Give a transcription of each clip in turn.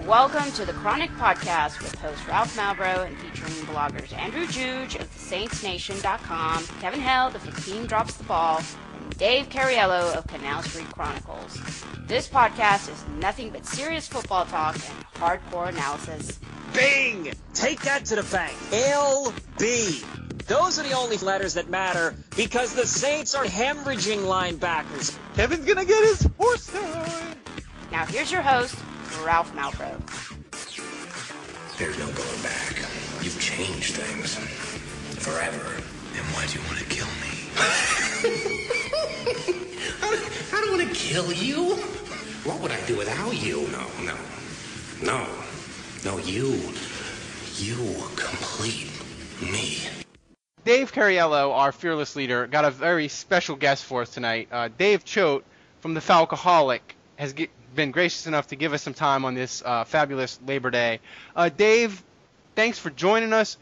Welcome to the Chronic Podcast with host Ralph Malbrough and featuring bloggers Andrew Juge of the SaintsNation.com, Kevin Held of The Team Drops the Ball, and Dave Cariello of Canal Street Chronicles. This podcast is nothing but serious football talk and hardcore analysis. Bing! Take that to the bank. LB. Those are the only letters that matter because the Saints are hemorrhaging linebackers. Kevin's gonna get his horse time. Now here's your host, Ralph Malbrough. There's no going back. You've changed things. Forever. And why do you want to kill me? I don't want to kill you. What would I do without you? No, no. No. No, you. You complete me. Dave Cariello, our fearless leader, got a very special guest for us tonight. Uh, Dave Choate from the Falcoholic has ge- been gracious enough to give us some time on this uh, fabulous Labor Day. Uh, Dave, thanks for joining us.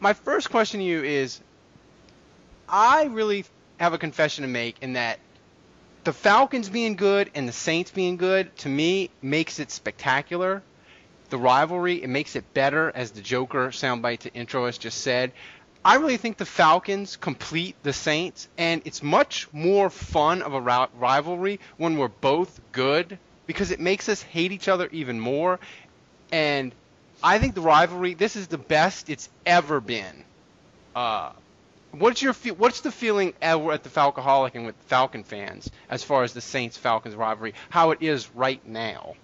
My first question to you is I really have a confession to make in that the Falcons being good and the Saints being good, to me, makes it spectacular. The rivalry, it makes it better, as the Joker soundbite to intro us just said. I really think the Falcons complete the Saints, and it's much more fun of a rivalry when we're both good because it makes us hate each other even more. And I think the rivalry, this is the best it's ever been. Uh, what's your what's the feeling ever at the Falcoholic and with Falcon fans as far as the Saints Falcons rivalry, how it is right now?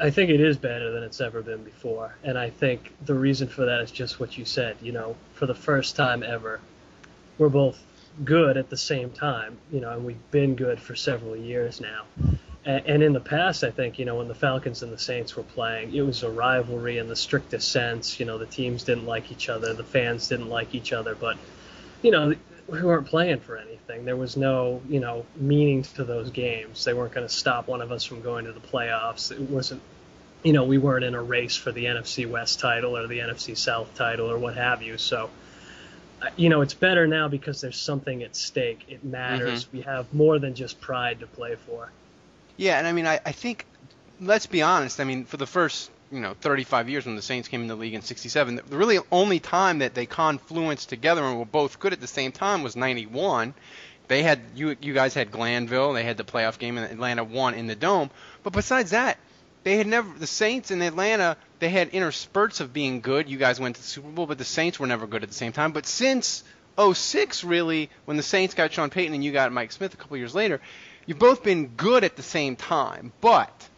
I think it is better than it's ever been before, and I think the reason for that is just what you said. You know, for the first time ever, we're both good at the same time. You know, and we've been good for several years now. And, and in the past, I think you know when the Falcons and the Saints were playing, it was a rivalry in the strictest sense. You know, the teams didn't like each other, the fans didn't like each other, but you know, we weren't playing for anything. There was no, you know, meaning to those games. They weren't going to stop one of us from going to the playoffs. It wasn't, you know, we weren't in a race for the NFC West title or the NFC South title or what have you. So, uh, you know, it's better now because there's something at stake. It matters. We have more than just pride to play for. Yeah, and I mean, I, I think, let's be honest. I mean, for the first, you know, 35 years when the Saints came in the league in '67, the really only time that they confluenced together and were both good at the same time was '91. They had you, you guys had Glanville. They had the playoff game, and Atlanta won in the dome. But besides that, they had never. The Saints in Atlanta, they had inner spurts of being good. You guys went to the Super Bowl, but the Saints were never good at the same time. But since 06, really, when the Saints got Sean Payton and you got Mike Smith a couple years later, you've both been good at the same time. But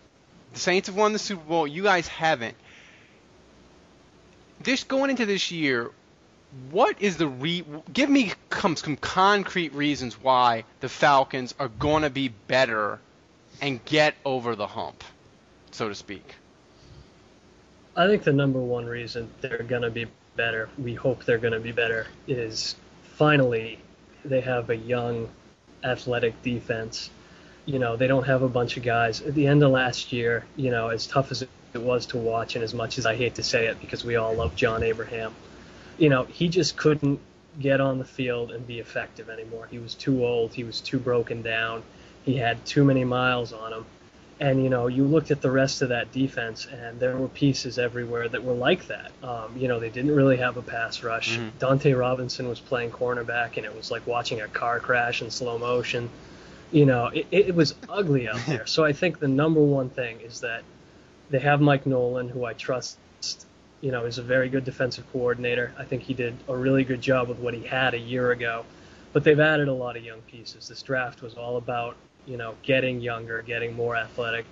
the Saints have won the Super Bowl. You guys haven't. This going into this year, what is the re? Give me some concrete reasons why the Falcons are going to be better and get over the hump, so to speak. I think the number one reason they're going to be better, we hope they're going to be better, is finally they have a young, athletic defense. You know, they don't have a bunch of guys. At the end of last year, you know, as tough as it was to watch, and as much as I hate to say it because we all love John Abraham, you know, he just couldn't get on the field and be effective anymore. He was too old. He was too broken down. He had too many miles on him. And you know, you looked at the rest of that defense, and there were pieces everywhere that were like that. Um, you know, they didn't really have a pass rush. Mhm. Dunta Robinson was playing cornerback, and it was like watching a car crash in slow motion. You know, it, it was ugly out there. So I think the number one thing is that they have Mike Nolan, who I trust. You know, is a very good defensive coordinator. I think he did a really good job with what he had a year ago. But they've added a lot of young pieces. This draft was all about you know getting younger, getting more athletic,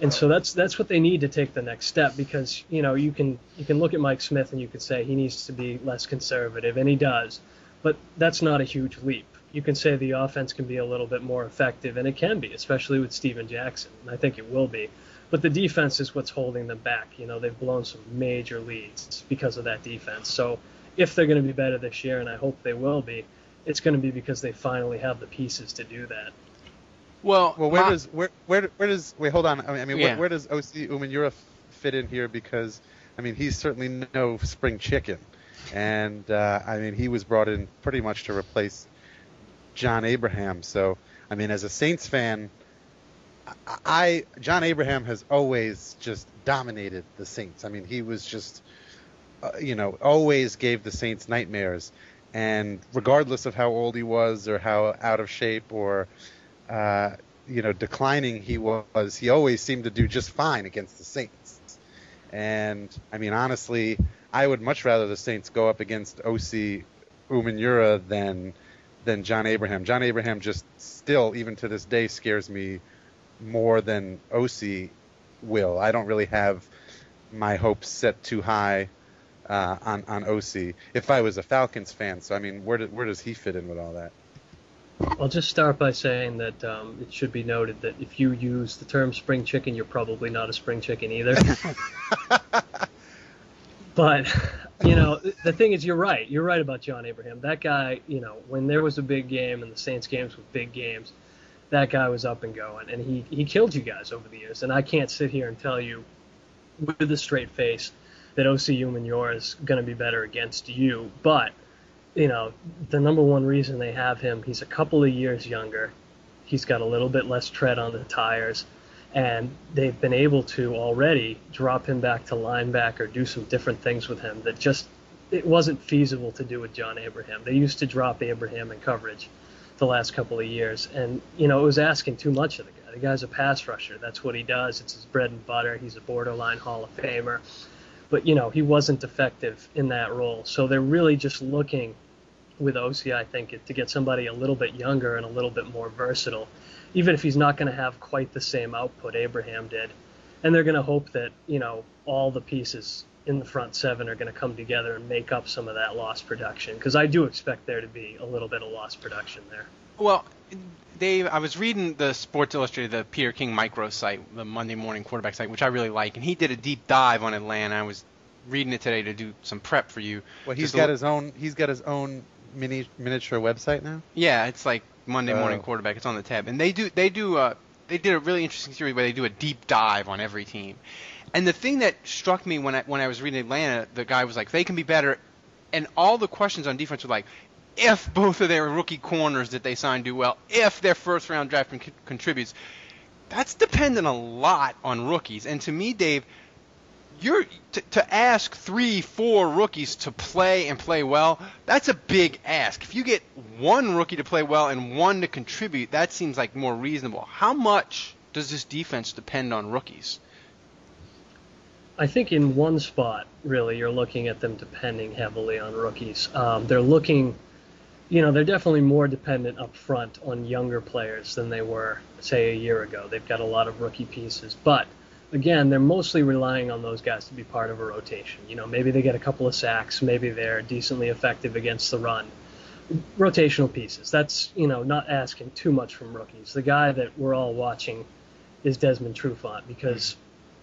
and so that's that's what they need to take the next step because you know you can you can look at Mike Smith and you could say he needs to be less conservative, and he does, but that's not a huge leap. You can say the offense can be a little bit more effective, and it can be, especially with Steven Jackson. And I think it will be. But the defense is what's holding them back. You know, they've blown some major leads because of that defense. So if they're going to be better this year, and I hope they will be, it's going to be because they finally have the pieces to do that. Well, Well, where my- does where where where does wait? Hold on. I mean, I mean Yeah. where, where does Osi Umenyiora fit in here? Because I mean, he's certainly no spring chicken, and uh, I mean, he was brought in pretty much to replace John Abraham. So, I mean, as a Saints fan, I, John Abraham has always just dominated the Saints. I mean, he was just uh, you know always gave the Saints nightmares, and regardless of how old he was or how out of shape or uh, you know, declining he was, he always seemed to do just fine against the Saints. And I mean, honestly, I would much rather the Saints go up against Osi Umenyiora than than John Abraham. John Abraham just still, even to this day, scares me more than Osi will. I don't really have my hopes set too high uh, on on Osi. If I was a Falcons fan, so I mean, where do, where does he fit in with all that? I'll just start by saying that um, it should be noted that if you use the term spring chicken, you're probably not a spring chicken either. but, you know, the thing is, you're right. You're right about John Abraham. That guy, you know, when there was a big game and the Saints games were big games, that guy was up and going. And he, he killed you guys over the years. And I can't sit here and tell you with a straight face that Osi Umenyiora is going to be better against you. But you know, the number one reason they have him, he's a couple of years younger. He's got a little bit less tread on the tires. And they've been able to already drop him back to linebacker, do some different things with him that just it wasn't feasible to do with John Abraham. They used to drop Abraham in coverage the last couple of years, and you know it was asking too much of the guy. The guy's a pass rusher. That's what he does. It's his bread and butter. He's a borderline Hall of Famer but you know he wasn't effective in that role. So they're really just looking with Osi, I think, to get somebody a little bit younger and a little bit more versatile, even if he's not going to have quite the same output Abraham did. And they're going to hope that you know all the pieces in the front seven are going to come together and make up some of that lost production because I do expect there to be a little bit of lost production there. Well, Dave, I was reading the Sports Illustrated, the Peter King micro site, the Monday morning quarterback site, which I really like, and he did a deep dive on Atlanta. I was reading it today to do some prep for you. Well, he's Just got a- his own. He's got his own mini miniature website now. Yeah, it's like Monday morning Oh. quarterback. It's on the tab, and they do they do uh they did a really interesting series where they do a deep dive on every team. And the thing that struck me when I when I was reading Atlanta, the guy was like, they can be better, and all the questions on defense were like, if both of their rookie corners that they signed do well, if their first round draft con- contributes, that's dependent a lot on rookies. And to me, Dave, you're to, to ask three, four rookies to play and play well. That's a big ask. If you get one rookie to play well and one to contribute, that seems like more reasonable. How much does this defense depend on rookies? I think in one spot, really, you're looking at them depending heavily on rookies. Um, they're looking, you know, they're definitely more dependent up front on younger players than they were, say, a year ago. They've got a lot of rookie pieces, but again, they're mostly relying on those guys to be part of a rotation. You know, maybe they get a couple of sacks, maybe they're decently effective against the run. Rotational pieces. That's, you know, not asking too much from rookies. The guy that we're all watching is Desmond Trufant because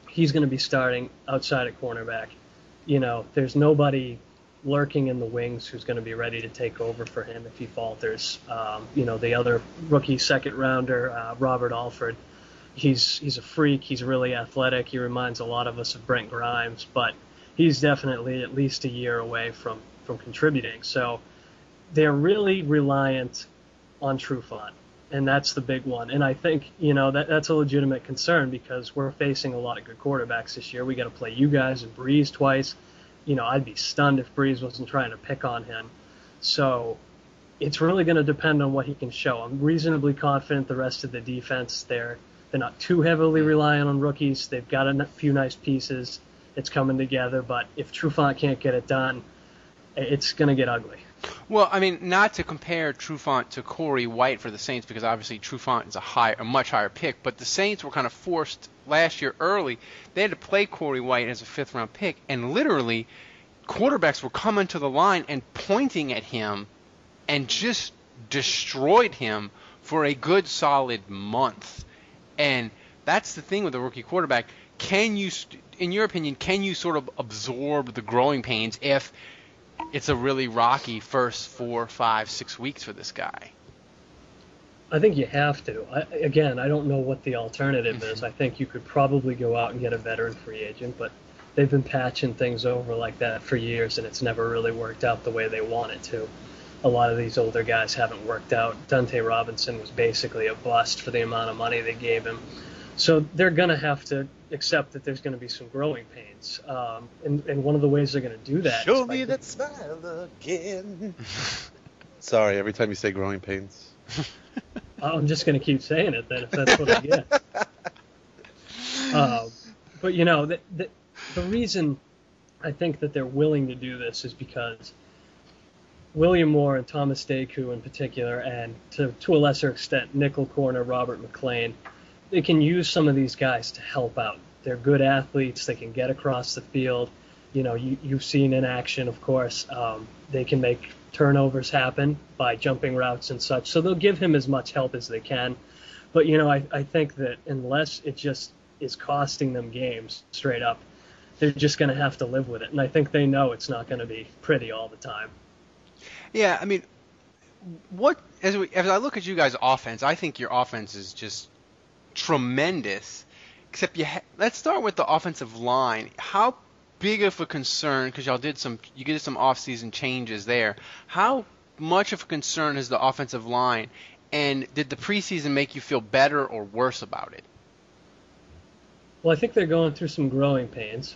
he's going to be starting outside at cornerback. You know, there's nobody lurking in the wings who's going to be ready to take over for him if he falters. Um, you know, the other rookie second rounder, uh, Robert Alford, he's he's a freak. He's really athletic. He reminds a lot of us of Brent Grimes, but he's definitely at least a year away from from contributing. So they're really reliant on Trufant, and that's the big one. And I think you know that that's a legitimate concern because we're facing a lot of good quarterbacks this year. We got to play you guys and Brees twice. You know, I'd be stunned if Brees wasn't trying to pick on him. So it's really going to depend on what he can show. I'm reasonably confident the rest of the defense they're they're not too heavily mm. reliant on rookies. They've got a few nice pieces. It's coming together, but if Trufant can't get it done, it's going to get ugly. Well, I mean, not to compare Trufant to Corey White for the Saints because obviously Trufant is a high, a much higher pick. But the Saints were kind of forced last year early. They had to play Corey White as a fifth round pick, and literally, quarterbacks were coming to the line and pointing at him, and just destroyed him for a good solid month. And that's the thing with a rookie quarterback. can you, in your opinion, can you sort of absorb the growing pains if it's a really rocky first four, five, six weeks for this guy? I think you have to. I, again, I don't know what the alternative is. Mm-hmm. I think you could probably go out and get a veteran free agent, but they've been patching things over like that for years, and it's never really worked out the way they want it to. A lot of these older guys haven't worked out. Dunta Robinson was basically a bust for the amount of money they gave him. So they're going to have to accept that there's going to be some growing pains. Um, and, and one of the ways they're going to do that. Show is me giving- that smile again. Sorry, every time you say growing pains. I'm just going to keep saying it then if that's what I get. uh, but you know, the, the, the reason I think that they're willing to do this is because William Moore and Thomas DeCoud in particular, and to, to a lesser extent, nickel corner Robert McClain, they can use some of these guys to help out. They're good athletes. They can get across the field. You know, you, you've seen in action, of course. Um, they can make turnovers happen by jumping routes and such. So they'll give him as much help as they can. But, you know, I, I think that unless it just is costing them games straight up, they're just going to have to live with it. And I think they know it's not going to be pretty all the time. Yeah, I mean, what as we, as I look at you guys' offense, I think your offense is just tremendous. Except you, ha- let's start with the offensive line. How big of a concern? Because y'all did some, you did some off-season changes there. How much of a concern is the offensive line? And did the preseason make you feel better or worse about it? Well, I think they're going through some growing pains.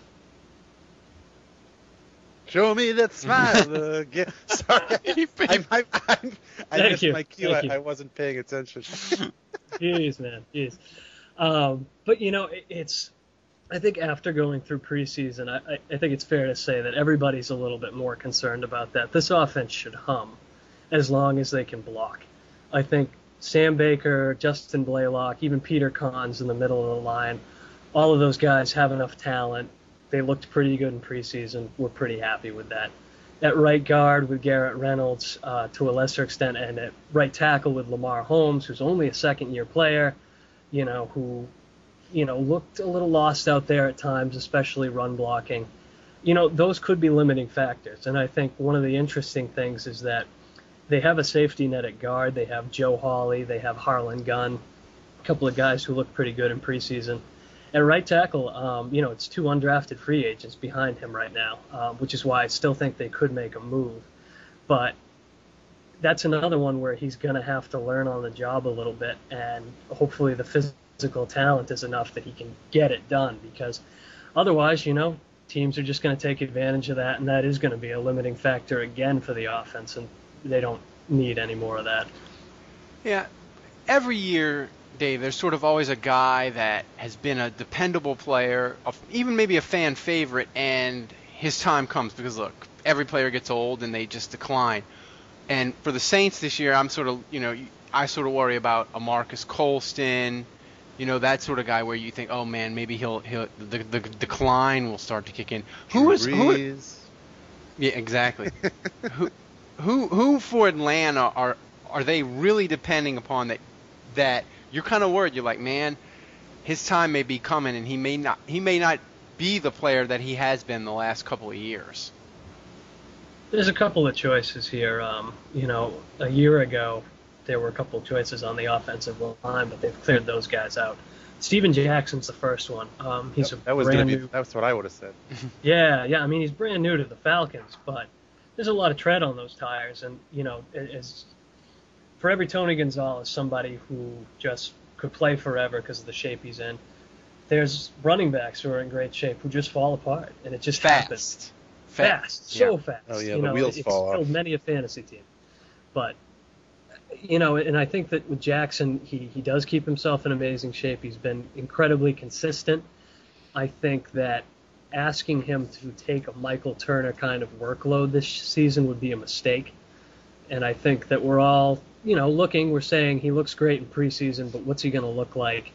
Show me that smile again. Sorry, I'm, I'm, I'm, I Thank missed you, my cue. I. I wasn't paying attention. Jeez, man, jeez. Um, but you know, it, it's. I think after going through preseason, I, I, I think it's fair to say that everybody's a little bit more concerned about that. This offense should hum, as long as they can block. I think Sam Baker, Justin Blalock, even Peter Konz in the middle of the line, all of those guys have enough talent. They looked pretty good in preseason. We're pretty happy with that. At right guard with Garrett Reynolds uh, to a lesser extent, and at right tackle with Lamar Holmes, who's only a second year player, you know, who, you know, looked a little lost out there at times, especially run blocking. You know, those could be limiting factors. And I think one of the interesting things is that they have a safety net at guard. They have Joe Hawley. They have Harland Gunn, a couple of guys who look pretty good in preseason. At right tackle, um, you know, it's two undrafted free agents behind him right now, um, which is why I still think they could make a move. But that's another one where he's going to have to learn on the job a little bit, and hopefully the physical talent is enough that he can get it done. Because otherwise, you know, teams are just going to take advantage of that, and that is going to be a limiting factor again for the offense, and they don't need any more of that. Yeah, every year, Dave, there's sort of always a guy that has been a dependable player, even maybe a fan favorite, and his time comes because look, every player gets old and they just decline. And for the Saints this year, I'm sort of, you know, I sort of worry about a Marques Colston, you know, that sort of guy where you think, oh man, maybe he'll he'll the, the decline will start to kick in. Who is who? Yeah, exactly. who, who, who for Atlanta are are they really depending upon that? That you're kind of worried. You're like, man, his time may be coming, and he may not. He may not be the player that he has been the last couple of years. There's a couple of choices here. Um, you know, a year ago, there were a couple of choices on the offensive line, but they've cleared those guys out. Steven Jackson's the first one. Um, he's a that was gonna brand be. new. That's what I would have said. Yeah, yeah. I mean, he's brand new to the Falcons, but there's a lot of tread on those tires, and you know, as for every Tony Gonzalez, somebody who just could play forever because of the shape he's in. There's running backs who are in great shape who just fall apart, and it just happens Fast, fast, so fast. Oh, yeah, you the know, wheels it's fall off. many a fantasy team. But you know, and I think that with Jackson, he he does keep himself in amazing shape. He's been incredibly consistent. I think that asking him to take a Michael Turner kind of workload this season would be a mistake. And I think that we're all, you know, looking, we're saying he looks great in preseason, but what's he going to look like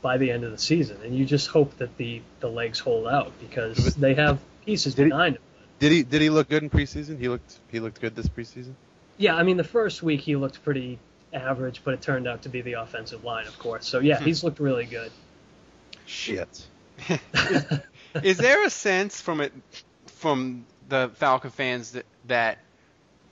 by the end of the season? And you just hope that the, the legs hold out because they have pieces Did he- behind him. Did he? Did he look good in preseason? He looked. He looked good this preseason. Yeah, I mean, the first week he looked pretty average, but it turned out to be the offensive line, of course. So, yeah, he's looked really good. Shit. is there a sense from it from the Falcon fans that that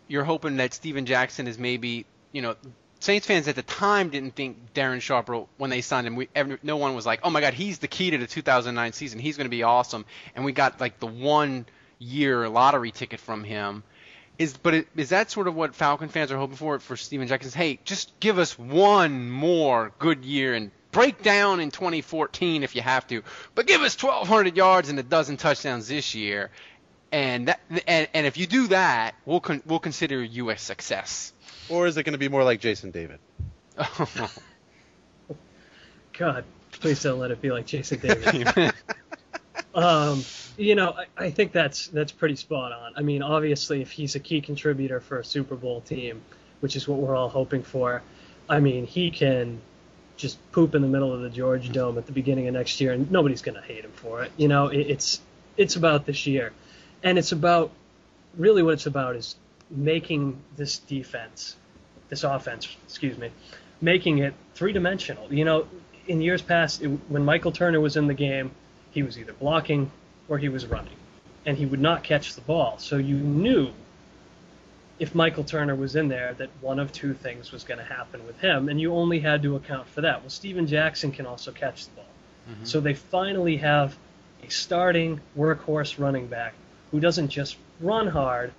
you're hoping that Steven Jackson is maybe you know Saints fans at the time didn't think Darren Sharper when they signed him. We, every, no one was like, "Oh my God, he's the key to the 2009 season. He's going to be awesome." And we got like the one year lottery ticket from him. Is but it, is that sort of what Falcon fans are hoping for for Steven Jackson? Hey, just give us one more good year and break down in 2014 if you have to, but give us 1,200 yards and a dozen touchdowns this year, and that and, and if you do that, we'll con, we'll consider you a success. Or is it going to be more like Jason David? God, please don't let it be like Jason David. um, you know, I, I think that's that's pretty spot on. I mean, obviously, if he's a key contributor for a Super Bowl team, which is what we're all hoping for, I mean, he can just poop in the middle of the Georgia Dome at the beginning of next year, and nobody's going to hate him for it. You know, it, it's it's about this year, and it's about really what it's about is making this defense, this offense, excuse me, making it three dimensional. You know, in years past, it, when Michael Turner was in the game, he was either blocking or he was running, and he would not catch the ball. So you knew if Michael Turner was in there that one of two things was going to happen with him, and you only had to account for that. Well, Steven Jackson can also catch the ball. Mm-hmm. So they finally have a starting workhorse running back who doesn't just run hard,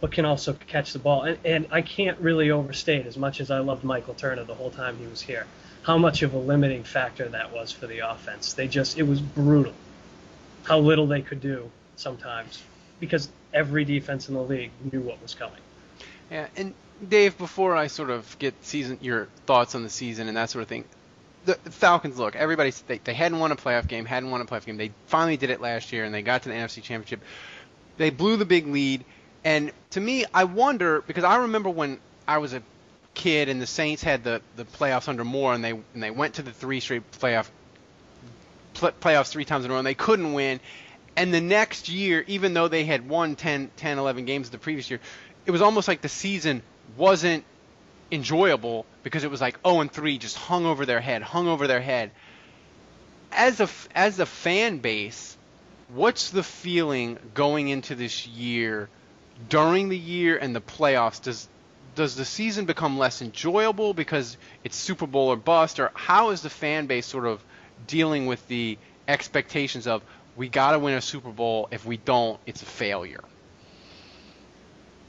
but can also catch the ball. And, and I can't really overstate, as much as I loved Michael Turner the whole time he was here, how much of a limiting factor that was for the offense. They just, it was brutal how little they could do sometimes because every defense in the league knew what was coming. Yeah, and Dave, before I sort of get season your thoughts on the season and that sort of thing, the Falcons look, everybody they, they hadn't won a playoff game, hadn't won a playoff game. They finally did it last year and they got to the NFC Championship. They blew the big lead, and to me, I wonder because I remember when I was a kid and the Saints had the the playoffs under Mora and they and they went to the three straight playoff playoffs three times in a row and they couldn't win. And the next year, even though they had won 10, 10 11 games the previous year, it was almost like the season wasn't enjoyable because it was like 0 and 3 just hung over their head, hung over their head. As a as a fan base, what's the feeling going into this year during the year and the playoffs? Does does the season become less enjoyable because it's Super Bowl or bust, or how is the fan base sort of dealing with the expectations of we got to win a Super Bowl. If we don't, it's a failure.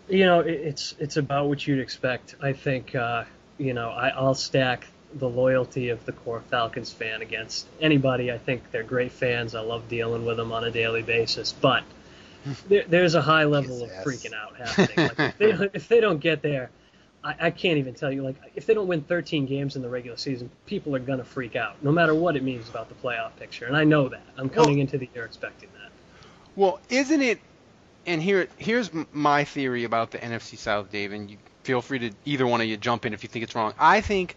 You know, it's it's about what you'd expect. I think uh, you know I, I'll stack the loyalty of the core Falcons fan against anybody. I think they're great fans. I love dealing with them on a daily basis, but there, there's a high level of freaking out happening. Like if, they, if they don't get there, I, I can't even tell you. Like, if they don't win 13 games in the regular season, people are gonna freak out, no matter what it means about the playoff picture. And I know that. I'm coming well, into the year expecting that. Well, isn't it? And here, here's my theory about the NFC South, Dave. And you feel free to either one of you jump in if you think it's wrong. I think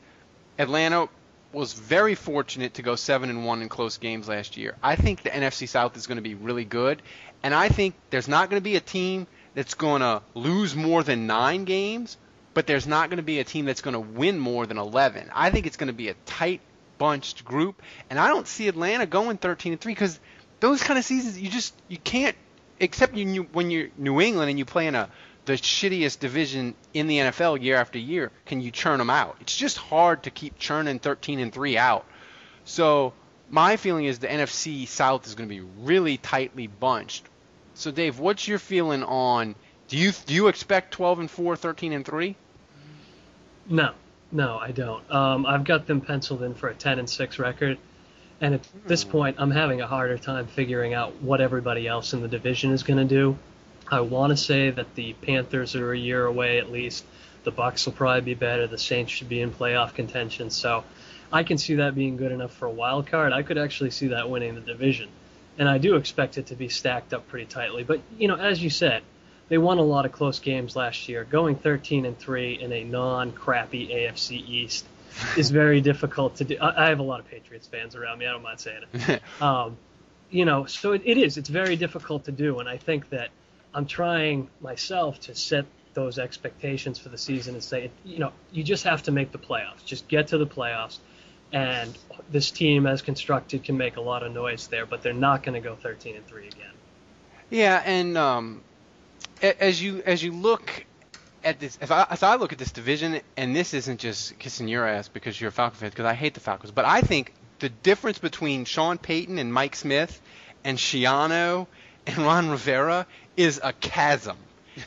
Atlanta was very fortunate to go seven and one in close games last year. I think the NFC South is going to be really good, and I think there's not going to be a team that's going to lose more than nine games, but there's not going to be a team that's going to win more than 11. I think it's going to be a tight bunched group, and I don't see Atlanta going 13 and 3 because those kind of seasons you just you can't except you, when you're New England and you play in a the shittiest division in the NFL year after year, can you churn them out? It's just hard to keep churning 13 and 3 out. So my feeling is the NFC South is going to be really tightly bunched. So Dave, what's your feeling on do you do you expect 12 and 4, 13 and 3? No, no, I don't. Um, I've got them penciled in for a 10 and 6 record, and at this hmm. point, I'm having a harder time figuring out what everybody else in the division is going to do. I want to say that the Panthers are a year away at least. The Bucs will probably be better. The Saints should be in playoff contention. So I can see that being good enough for a wild card. I could actually see that winning the division, and I do expect it to be stacked up pretty tightly. But you know, as you said, they won a lot of close games last year. Going 13 and three in a non-crappy AFC East is very difficult to do. I, I, have a lot of Patriots fans around me. I don't mind saying it. um, you know, so it, it is. It's very difficult to do, and I think that I'm trying myself to set those expectations for the season and say, you know, you just have to make the playoffs. Just get to the playoffs. And this team, as constructed, can make a lot of noise there. But they're not going to go 13 and three again. Yeah, and um, as you as you look at this, if I, as I look at this division, and this isn't just kissing your ass because you're a Falcon fan, because I hate the Falcons, but I think the difference between Sean Payton and Mike Smith and Schiano and Ron Rivera is a chasm.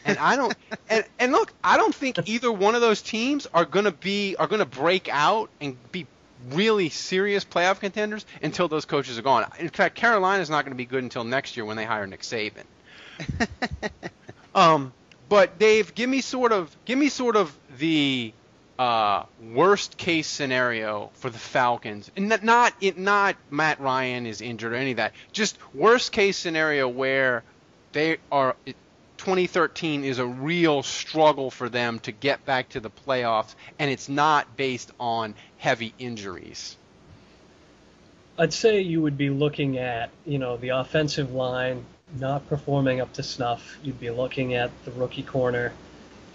And I don't and, and look, I don't think either one of those teams are gonna be are gonna break out and be really serious playoff contenders until those coaches are gone. In fact, Carolina's not gonna be good until next year when they hire Nick Saban. um but Dave, give me sort of give me sort of the uh, worst case scenario for the Falcons, and not not, it, not Matt Ryan is injured or any of that. Just worst case scenario where they are. 2013 is a real struggle for them to get back to the playoffs, and it's not based on heavy injuries. I'd say you would be looking at, you know, the offensive line not performing up to snuff. You'd be looking at the rookie corner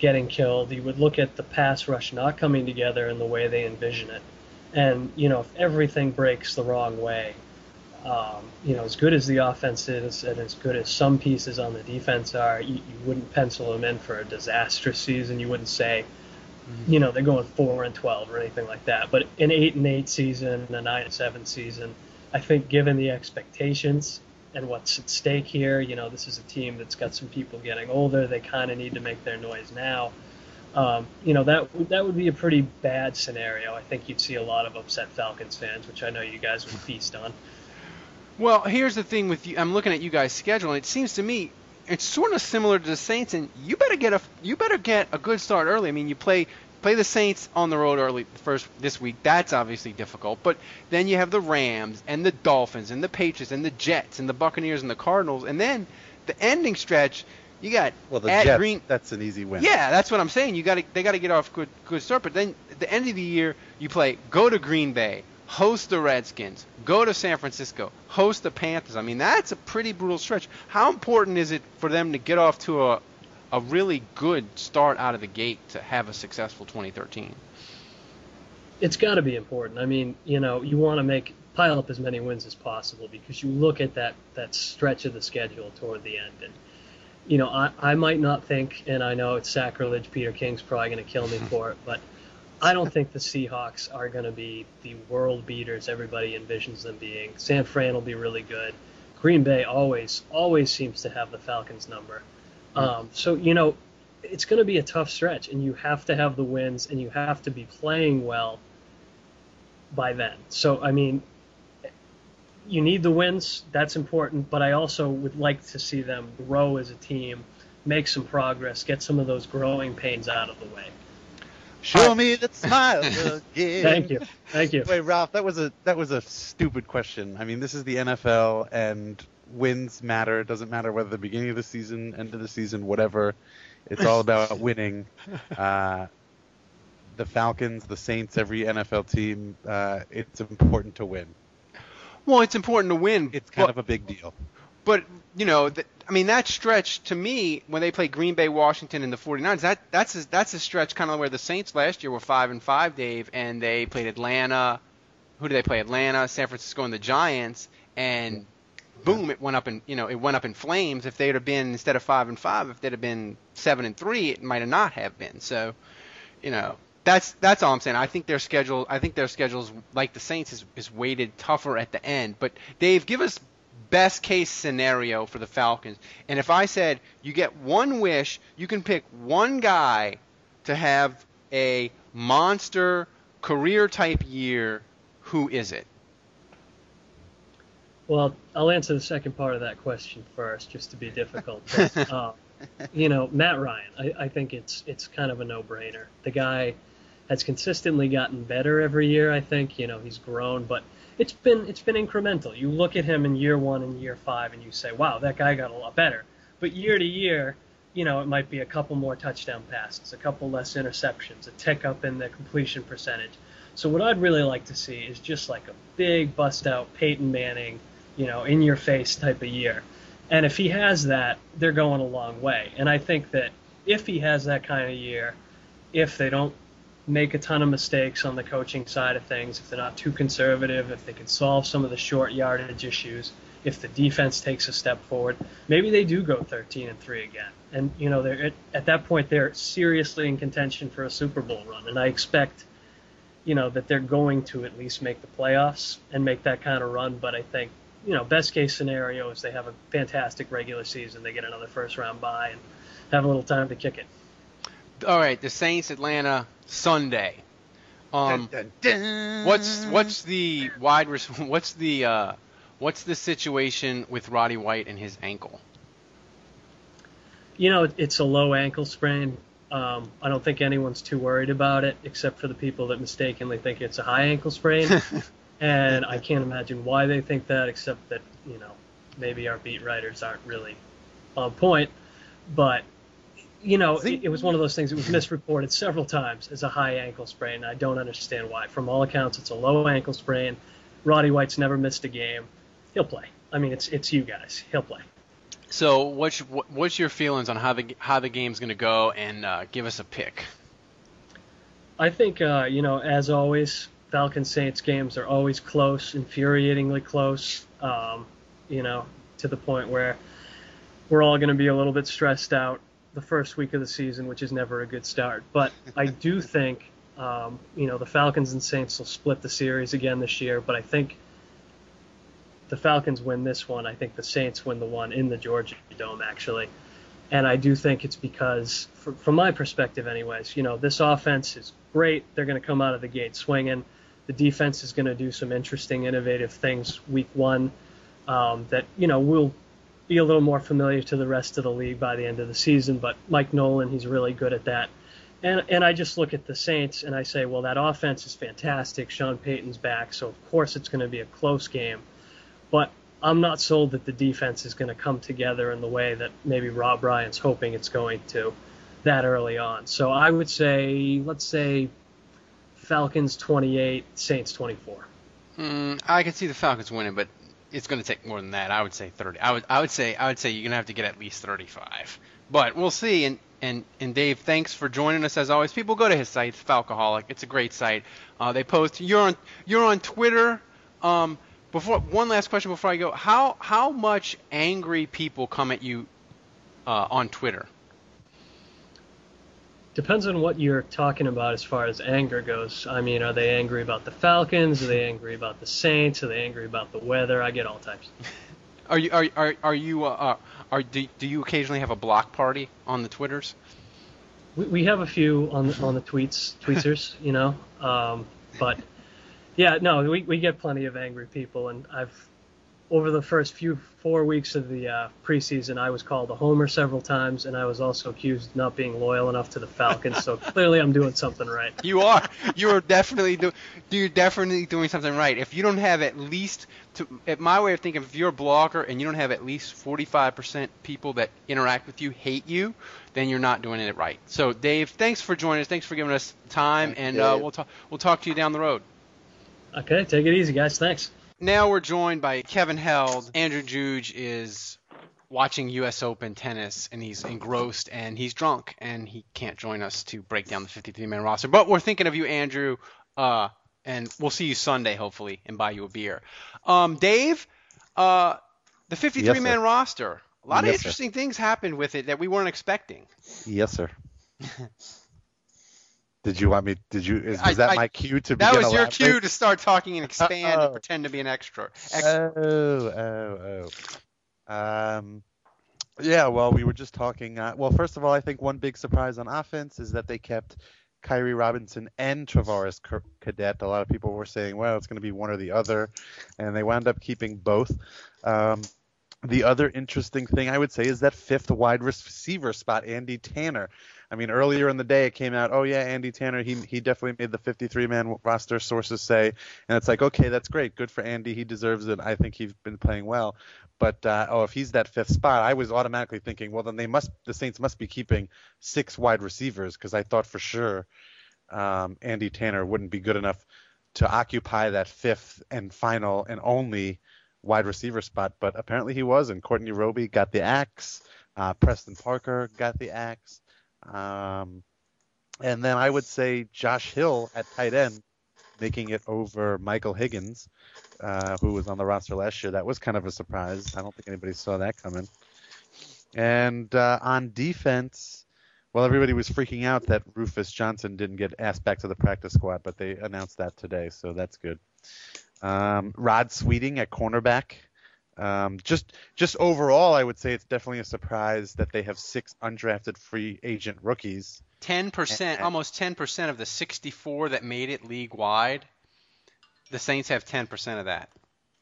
getting killed. You would look at the pass rush not coming together in the way they envision it. And, you know, if everything breaks the wrong way, um, you know, as good as the offense is and as good as some pieces on the defense are, you, you wouldn't pencil them in for a disastrous season. You wouldn't say, mm-hmm. you know, they're going four and twelve or anything like that. But an eight and eight season, a nine and seven season, I think given the expectations and what's at stake here. You know, this is a team that's got some people getting older. They kind of need to make their noise now. Um, you know, that that would be a pretty bad scenario. I think you'd see a lot of upset Falcons fans, which I know you guys would feast on. Well, here's the thing with you. I'm looking at you guys' schedule, and it seems to me it's sort of similar to the Saints, and you better get a you better get a good start early. I mean, you play play the Saints on the road early first this week. That's obviously difficult. But then you have the Rams and the Dolphins and the Patriots and the Jets and the Buccaneers and the Cardinals, and then the ending stretch. You got well the at Jets. Green. That's an easy win. Yeah, that's what I'm saying. You got to they got to get off good good start. But then at the end of the year, you play go to Green Bay, host the Redskins, go to San Francisco, host the Panthers. I mean, that's a pretty brutal stretch. How important is it for them to get off to a, a really good start out of the gate to have a successful 2013? It's got to be important. I mean, you know, you want to make pile up as many wins as possible because you look at that that stretch of the schedule toward the end and you know, I, I might not think, and I know it's sacrilege. Peter King's probably going to kill me for it, but I don't think the Seahawks are going to be the world beaters everybody envisions them being. San Fran will be really good. Green Bay always always seems to have the Falcons number. Um, so you know, it's going to be a tough stretch, and you have to have the wins, and you have to be playing well by then. So I mean, you need the wins. That's important, but I also would like to see them grow as a team, make some progress, get some of those growing pains out of the way. Show me that smile again. Thank you, thank you. Wait, Ralph, that was a that was a stupid question. I mean, this is the NFL, and wins matter. It doesn't matter whether the beginning of the season, end of the season, whatever. It's all about winning. Uh, the Falcons, the Saints, every NFL team, uh, it's important to win. Well, it's important to win. It's kind but, of a big deal. But you know, the, I mean, that stretch to me when they play Green Bay, Washington, and the 49ers, that that's a, that's a stretch kind of where the Saints last year were five and five, Dave, and they played Atlanta. Who did they play? Atlanta, San Francisco, and the Giants, and boom, it went up in you know it went up in flames. If they'd have been instead of five and five, if they'd have been seven and three, it might have not have been. So, you know, that's that's all I'm saying. I think their schedule, I think their schedules, like the Saints, is is weighted tougher at the end. But Dave, give us best case scenario for the Falcons. And if I said you get one wish, you can pick one guy to have a monster career type year. Who is it? Well, I'll answer the second part of that question first, just to be difficult. But, uh, you know, Matt Ryan, I, I think it's it's kind of a no-brainer. The guy has consistently gotten better every year. I think you know he's grown, but it's been it's been incremental. You look at him in year one and year five, and you say, "Wow, that guy got a lot better." But year to year, you know, it might be a couple more touchdown passes, a couple less interceptions, a tick up in the completion percentage. So what I'd really like to see is just like a big bust out Peyton Manning you know, in your face type of year. And if he has that, they're going a long way. And I think that if he has that kind of year, if they don't make a ton of mistakes on the coaching side of things, if they're not too conservative, if they can solve some of the short yardage issues, if the defense takes a step forward, maybe they do go 13 and 3 again. And you know, they're at, at that point they're seriously in contention for a Super Bowl run, and I expect you know that they're going to at least make the playoffs and make that kind of run. But I think you know best case scenario is they have a fantastic regular season, they get another first round bye and have a little time to kick it. All right, the Saints Atlanta Sunday. Um, Dun, dun, dun. what's what's the wide res- what's the uh, what's the situation with Roddy White and his ankle? You know, it's a low ankle sprain. Um, I don't think anyone's too worried about it, except for the people that mistakenly think it's a high ankle sprain. and I can't imagine why they think that, except that you know maybe our beat writers aren't really on point. But you know, it, it was one of those things. It was misreported several times as a high ankle sprain. I don't understand why. From all accounts, it's a low ankle sprain. Roddy White's never missed a game. He'll play. I mean, it's it's you guys. He'll play. So what's what's your feelings on how the how the game's going to go, and uh, give us a pick. I think uh, you know, as always, Falcon Saints games are always close, infuriatingly close. Um, you know, to the point where we're all going to be a little bit stressed out the first week of the season, which is never a good start. But I do think, um, you know, the Falcons and Saints will split the series again this year. But I think the Falcons win this one. I think the Saints win the one in the Georgia Dome, actually. And I do think it's because, for, from my perspective, anyways, you know, this offense is great. They're going to come out of the gate swinging. The defense is going to do some interesting, innovative things week one um, that, you know, will be a little more familiar to the rest of the league by the end of the season. But Mike Nolan, he's really good at that. And, and I just look at the Saints and I say, well, that offense is fantastic. Sean Payton's back, so of course it's going to be a close game. But I'm not sold that the defense is going to come together in the way that maybe Rob Ryan's hoping it's going to that early on. So I would say, let's say Falcons 28, Saints 24. Mm, I can see the Falcons winning, but it's going to take more than that. I would say 30. I would I would say I would say you're going to have to get at least 35. But we'll see. And and and Dave, thanks for joining us as always. People go to his site, Falcoholic. It's a great site. Uh, they post. You're on you're on Twitter. Um, before one last question before I go, how how much angry people come at you uh, on Twitter? Depends on what you're talking about as far as anger goes. I mean, are they angry about the Falcons? Are they angry about the Saints? Are they angry about the weather? I get all types. Are you are are, are you uh, are do, do you occasionally have a block party on the Twitters? We, we have a few on the, on the tweets, tweeters, you know, um, but yeah, no, we we get plenty of angry people, and I've over the first few four weeks of the uh, preseason, I was called a homer several times, and I was also accused of not being loyal enough to the Falcons. so clearly, I'm doing something right. You are. You are definitely do. You're definitely doing something right. If you don't have at least, to, at my way of thinking, if you're a blogger and you don't have at least 45% people that interact with you hate you, then you're not doing it right. So, Dave, thanks for joining us. Thanks for giving us time, and uh, we'll talk. We'll talk to you down the road. Okay, take it easy, guys. Thanks. Now we're joined by Kevin Held. Andrew Juge is watching U.S. Open tennis, and he's engrossed and he's drunk, and he can't join us to break down the 53-man roster. But we're thinking of you, Andrew, uh, and we'll see you Sunday, hopefully, and buy you a beer. Um, Dave, uh, the 53-man Yes, sir. roster. A lot of Yes, sir. interesting things happened with it that we weren't expecting. Yes, sir. Did you want me? Did you? Is, I- that I- my cue to? Be that was your cue to start talking and expand Uh-oh. and pretend to be an extra. Ex- Oh, oh, oh. Um, yeah. Well, we were just talking. Uh, well, first of all, I think one big surprise on offense is that they kept Khiry Robinson and Travaris Ca- Cadet. A lot of people were saying, well, it's going to be one or the other, and they wound up keeping both. Um, the other interesting thing I would say is that fifth wide receiver spot, Andy Tanner. I mean, earlier in the day it came out, oh yeah, Andy Tanner, he he definitely made the 53-man roster. Sources say, and it's like, okay, that's great, good for Andy, he deserves it. I think he's been playing well. But uh, oh, if he's that fifth spot, I was automatically thinking, well, then they must, the Saints must be keeping six wide receivers because I thought for sure um, Andy Tanner wouldn't be good enough to occupy that fifth and final and only wide receiver spot, but apparently he was. And Courtney Roby got the axe. Uh, Preston Parker got the axe. Um, And then I would say Josh Hill at tight end, making it over Michael Higgins, uh, who was on the roster last year. That was kind of a surprise. I don't think anybody saw that coming. And uh, on defense, well, everybody was freaking out that Rufus Johnson didn't get asked back to the practice squad, but they announced that today, so that's good. Um, Rod Sweeting at cornerback. Um, just just overall, I would say it's definitely a surprise that they have six undrafted free agent rookies. Ten percent, almost ten percent of the 64 that made it league wide. The Saints have ten percent of that.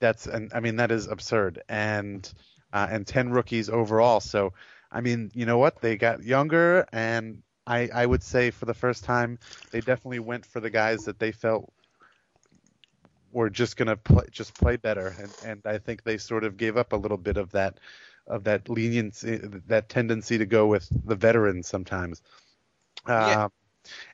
That's and I mean that is absurd, and uh, and ten rookies overall. So I mean, you know what? They got younger, and I I would say for the first time they definitely went for the guys that they felt were just gonna play, just play better, and and I think they sort of gave up a little bit of that of that leniency, that tendency to go with the veterans sometimes. Yeah. Um,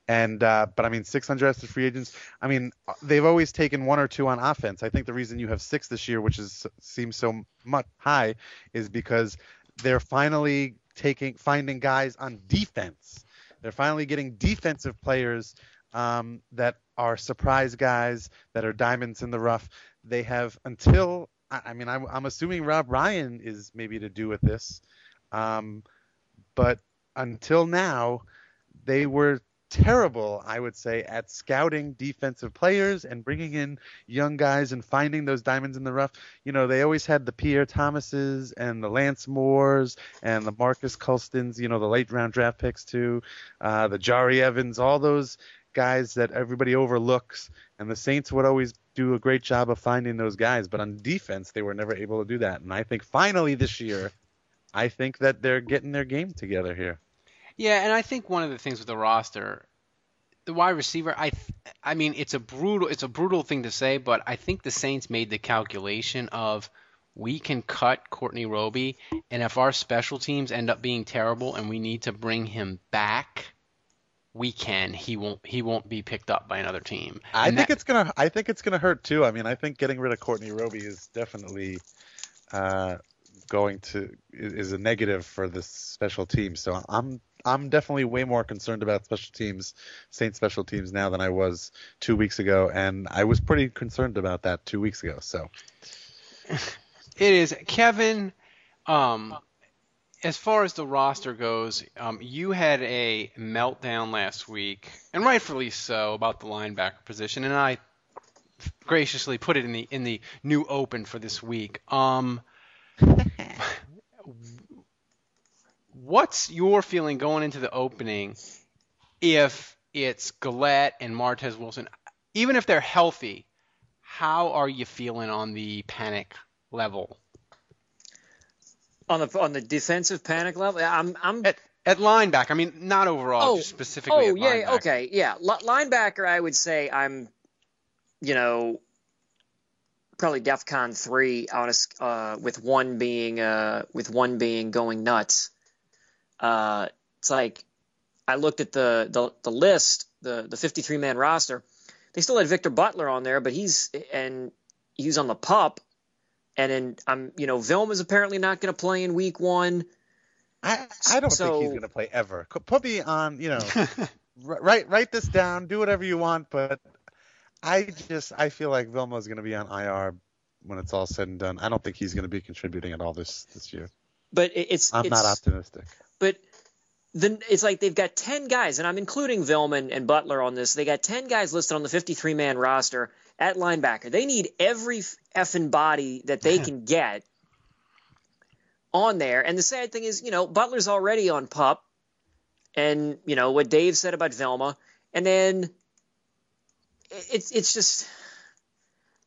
and uh, but I mean, six undrafted free agents. I mean, they've always taken one or two on offense. I think the reason you have six this year, which is seems so much high, is because they're finally taking finding guys on defense. They're finally getting defensive players um, that are surprise guys that are diamonds in the rough. They have until I mean I'm, I'm assuming Rob Ryan is maybe to do with this, um, but until now they were terrible, I would say, at scouting defensive players and bringing in young guys and finding those diamonds in the rough. You know, they always had the Pierre Thomases and the Lance Moores and the Marques Colstons, you know, the late round draft picks too, uh, the Jahri Evans, all those guys that everybody overlooks. And the Saints would always do a great job of finding those guys, but on defense, they were never able to do that. And I think finally this year, I think that they're getting their game together here. Yeah, and I think one of the things with the roster, the wide receiver, I, I mean, it's a brutal, it's a brutal thing to say, but I think the Saints made the calculation of we can cut Courtney Roby, and if our special teams end up being terrible and we need to bring him back, we can. He won't. He won't be picked up by another team. I think that- it's gonna. I think it's gonna hurt too. I mean, I think getting rid of Courtney Roby is definitely uh, going to is is a negative for this special team. So I'm I'm definitely way more concerned about special teams, Saint special teams now than I was two weeks ago, and I was pretty concerned about that two weeks ago. So It is Kevin. Um, as far as the roster goes, um, you had a meltdown last week, and rightfully so, about the linebacker position, and I graciously put it in the in the new open for this week. Um, what's your feeling going into the opening if it's Galette and Martez Wilson? Even if they're healthy, how are you feeling on the panic level? On the on the defensive panic level, I'm I'm At, at linebacker, I mean, not overall, just specifically oh yeah, linebacker. okay, yeah. Li- linebacker, I would say I'm, you know, probably DefCon three on a, uh, with one being uh, with one being going nuts. Uh, it's like I looked at the the, the list, the the 53 man roster. They still had Victor Butler on there, but he's and he's on the pup. And then I'm, you know, Vilma's apparently not going to play in week one. I I don't So- think he's gonna play ever. Put me on, you know, write write this down, do whatever you want, but I just I feel like Vilma's gonna be on IR when it's all said and done. I don't think he's gonna be contributing at all this this year. But it's I'm it's, not optimistic. but then it's like they've got 10 guys, and I'm including Vilman and Butler on this. They got 10 guys listed on the 53 man roster at linebacker. They need every effing body that they can get on there. And the sad thing is, you know, Butler's already on pup, and, you know, what Dave said about Vilma. And then it's, it's just.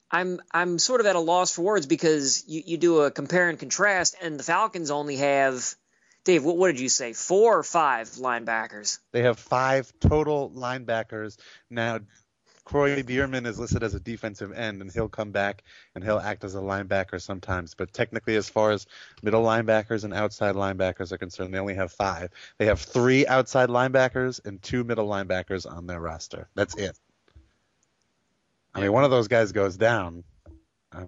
I'm I'm sort of at a loss for words because you, you do a compare and contrast, and the Falcons only have Dave, what, what did you say? Four or five linebackers? They have five total linebackers now. Kroy Biermann is listed as a defensive end, and he'll come back and he'll act as a linebacker sometimes. But technically, as far as middle linebackers and outside linebackers are concerned, they only have five. They have three outside linebackers and two middle linebackers on their roster. That's it. I mean, one of those guys goes down, uh,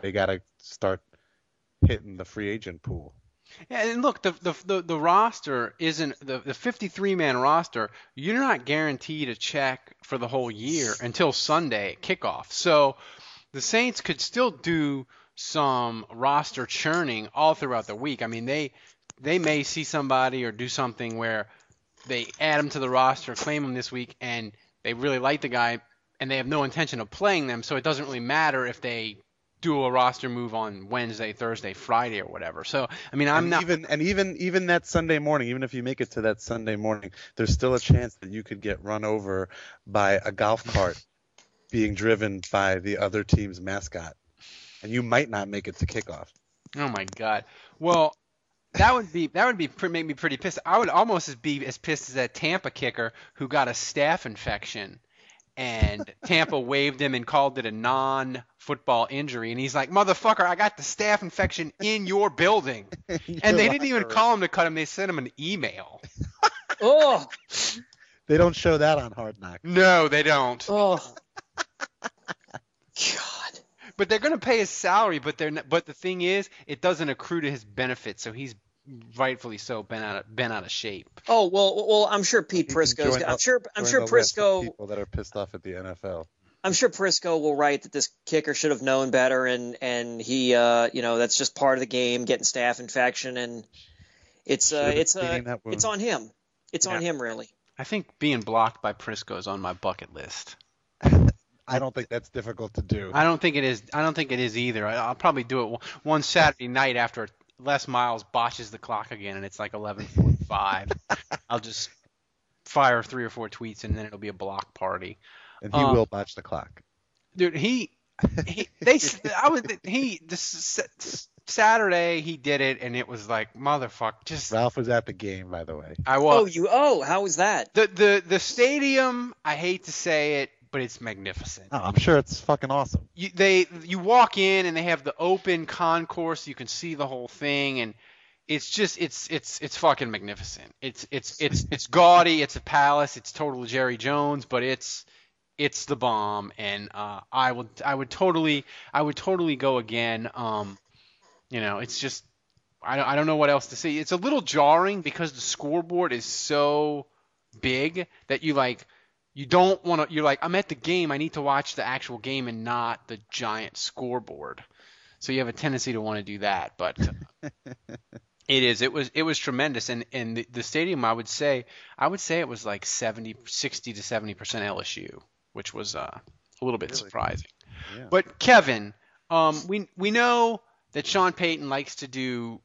they got to start hitting the free agent pool. And look, the the the, the roster isn't the the 53 man roster. You're not guaranteed a check for the whole year until Sunday at kickoff. So the Saints could still do some roster churning all throughout the week. I mean, they they may see somebody or do something where they add him to the roster, claim him this week, and they really like the guy, and they have no intention of playing them. So it doesn't really matter if they do a roster move on Wednesday, Thursday, Friday, or whatever. So I mean, I'm and not even and even even that Sunday morning, even if you make it to that Sunday morning, there's still a chance that you could get run over by a golf cart being driven by the other team's mascot, and you might not make it to kickoff. Oh my god. Well, that would be that would be make me pretty pissed. I would almost be as pissed as that Tampa kicker who got a staph infection and Tampa waived him and called it a non-football injury and he's like, "Motherfucker, I got the staph infection in your building." and they didn't even call him to cut him, they sent him an email. Oh, They don't show that on Hard Knock. No, they don't. oh. God. But they're going to pay his salary, but they're not, but the thing is, it doesn't accrue to his benefit, so he's rightfully so been out of been out of shape. Oh well, well. I'm sure Pete You can Prisco's. I'm sure. I'm sure the list of Prisco. people that are pissed off at the NFL. I'm sure Prisco will write that this kicker should have known better, and and he, uh, you know, that's just part of the game, getting staph infection, and it's uh, it's uh, it's on him. It's on him, really. I think being blocked by Prisco is on my bucket list. I don't think that's difficult to do. I don't think it is. I don't think it is either. I, I'll probably do it one- one Saturday night after Les Miles botches the clock again, and it's like 11:45. I'll just fire three or four tweets, and then it'll be a block party. and he um, will botch the clock. Dude, he, he they, s- I was, he, this Saturday he did it, and it was like motherfucker. Just Ralph was at the game, by the way. I Oh, you. Oh, how was that? the the the stadium. I hate to say it, but it's magnificent. Oh, I'm sure it's fucking awesome. you, they you walk in and they have the open concourse. You can see the whole thing and it's just it's it's it's fucking magnificent. It's it's it's it's gaudy. It's a palace. It's total jerry jones but it's it's the bomb. And uh i would i would totally i would totally go again. Um you know it's just i don't, I don't know what else to say. It's a little jarring because the scoreboard is so big that you like you don't want to you're like i'm at the game i need to watch the actual game and not the giant scoreboard so you have a tendency to want to do that but it is it was it was tremendous and and the, the stadium i would say i would say it was like 70 60 to 70 percent lsu which was uh, a little bit Really? surprising Yeah. but kevin um, we we know that sean payton likes to do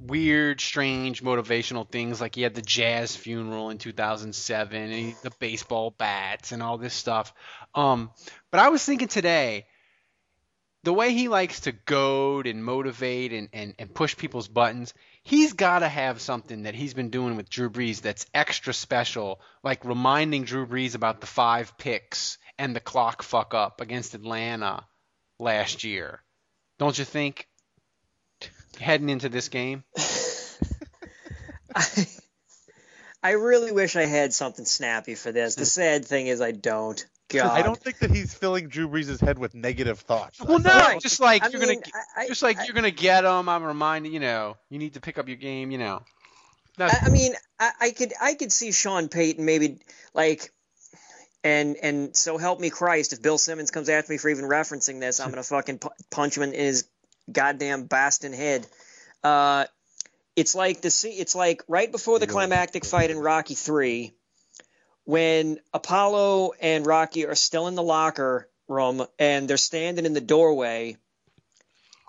weird, strange, motivational things like he had the jazz funeral in 2007 and he, the baseball bats and all this stuff. Um, but I was thinking today, the way he likes to goad and motivate and, and, and push people's buttons, he's got to have something that he's been doing with Drew Brees that's extra special, like reminding Drew Brees about the five picks and the clock fuck up against Atlanta last year. Don't you think? Heading into this game. I, I really wish I had something snappy for this. The hmm. sad thing is, I don't. God. I don't think that he's filling Drew Brees' head with negative thoughts. Well, no, Right. just like I you're mean, gonna, I- I- just like I- you're gonna get them. I'm reminding you know, you need to pick up your game. You know, I, I mean, I, I could I could see Sean Payton maybe like, and and so help me Christ, if Bill Simmons comes after me for even referencing this, I'm gonna fucking pu- punch him in his goddamn Baston head. Uh, it's like the se- it's like right before the climactic fight in Rocky Three, when Apollo and Rocky are still in the locker room and they're standing in the doorway.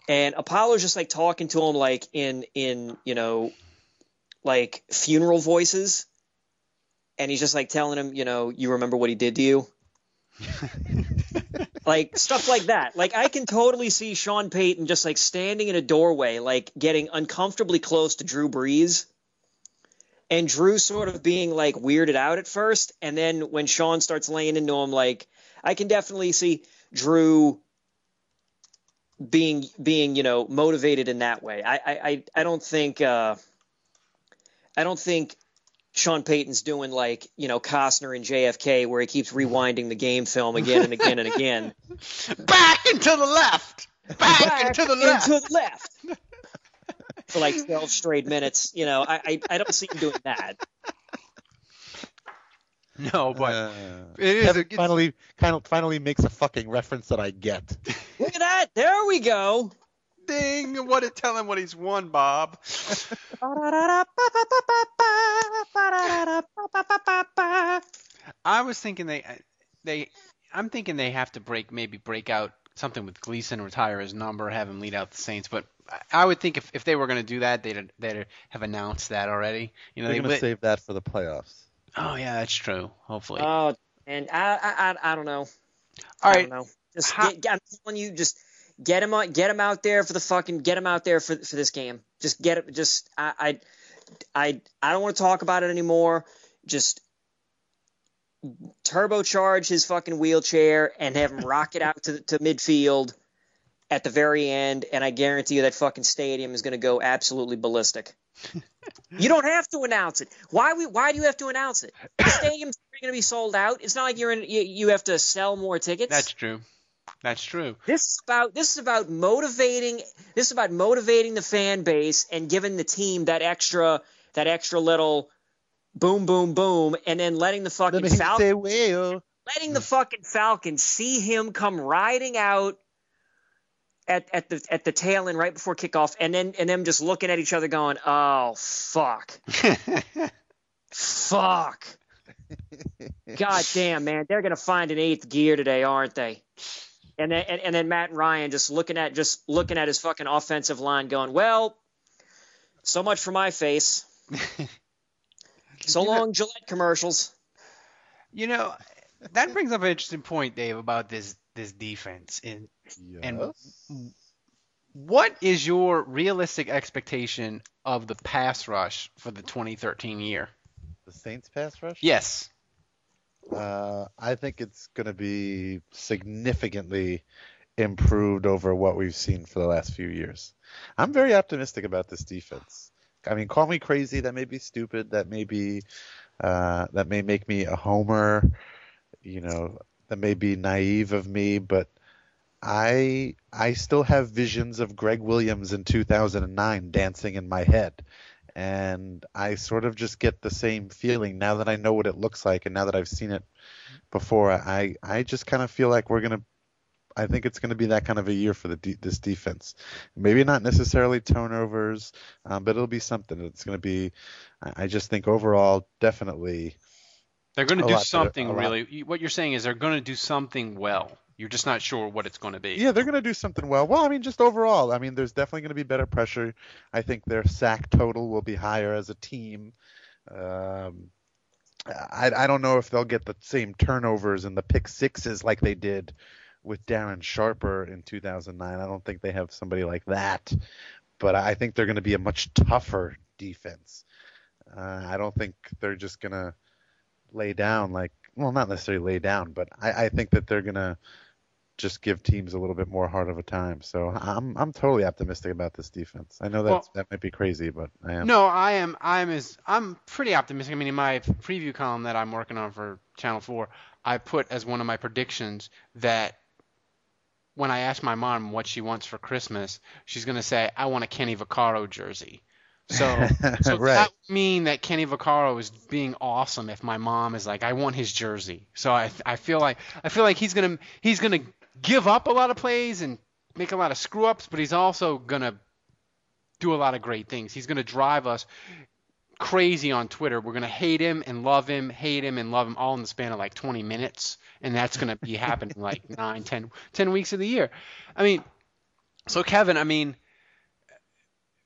And Apollo's just like talking to him like in in you know like funeral voices and he's just like telling him you know you remember what he did to you like stuff like that. Like i can totally see sean payton just like standing in a doorway like getting uncomfortably close to drew brees. And drew sort of being like weirded out at first. And then when sean starts laying into him like i can definitely see drew being being you know motivated in that way. I i i, don't think uh I don't think Sean Payton's doing like, you know, Costner and JFK where he keeps rewinding the game film again and again and again. back and to the left, back, and to the left. And to the left. for like 12 straight minutes. You know, I I, I don't see him doing that. No, but Uh, it is. Kevin it's- finally, kind of, finally makes a fucking reference that I get. Look at that. There we go. Ding! What to tell him what he's won, Bob. I was thinking they they I'm thinking they have to break maybe break out something with Gleason, retire his number, have him lead out the Saints. But I- I would think if, if they were going to do that, they'd they'd have announced that already. You know, They're they gonna save that for the playoffs. Oh yeah, that's true. Hopefully. Oh, and I I I, I don't know. All I right. don't know. Just How- get, get, I'm telling you, just get him on, get him out there for the fucking, get him out there for for this game. Just get it. Just I I I, I don't want to talk about it anymore. Just turbocharge his fucking wheelchair and have him rocket out to to midfield at the very end, and I guarantee you that fucking stadium is going to go absolutely ballistic. you don't have to announce it. Why we? Why do you have to announce it? The stadium's going to be sold out. It's not like you're in. You, you have to sell more tickets. That's true. That's true. This is about this is about motivating this is about motivating the fan base and giving the team that extra that extra little boom boom boom and then letting the fucking Let me well. letting the fucking Falcons see him come riding out at, at the at the tail end right before kickoff and then and them just looking at each other going, Oh fuck. Fuck. God damn, man, they're gonna find an eighth gear today, aren't they? And then and, and then Matt and Ryan just looking at just looking at his fucking offensive line, going, "Well, so much for my face. So You know- long, Gillette commercials." You know, that brings up an interesting point, Dave, about this this defense. And And- what is your realistic expectation of the pass rush for the 2013 year? the Saints pass rush. Yes. Uh, I think it's going to be significantly improved over what we've seen for the last few years. I'm very optimistic about this defense. I mean, call me crazy. That may be stupid. That may be uh, that may make me a homer. You know, that may be naive of me, but I I still have visions of Gregg Williams in 2009 dancing in my head and I sort of just get the same feeling now that I know what it looks like and now that I've seen it before. I I just kind of feel like we're gonna. I think it's going to be that kind of a year for the de- this defense. Maybe not necessarily turnovers, um, but it'll be something. It's going to be. I just think overall, definitely. They're going to do better- something lot. really. What you're saying is they're going to do something well. You're just not sure what it's going to be. Yeah, they're going to do something well. Well, I mean, just overall, I mean, there's definitely going to be better pressure. I think their sack total will be higher as a team. Um, I, I don't know if they'll get the same turnovers and the pick sixes like they did with Darren Sharper in 2009. I don't think they have somebody like that, but I think they're going to be a much tougher defense. Uh, I don't think they're just going to lay down like, well, not necessarily lay down, but I, I think that they're going to just give teams a little bit more hard of a time. So I'm I'm totally optimistic about this defense. I know that Well- that might be crazy, but I am. No, I am. I'm as I'm pretty optimistic. I mean, in my preview column that I'm working on for Channel Four, I put as one of my predictions that when I ask my mom what she wants for Christmas, she's gonna say, "I want a Kenny Vaccaro jersey." So, so Right. that would mean that Kenny Vaccaro is being awesome if my mom is like, "I want his jersey." So I I feel like I feel like he's gonna he's gonna give up a lot of plays and make a lot of screw ups, but he's also gonna do a lot of great things. He's going to drive us crazy on Twitter. We're going to hate him and love him, hate him and love him all in the span of like 20 minutes. And that's going to be happening like 9, 10, 10 weeks of the year. I mean, so Kevin, I mean,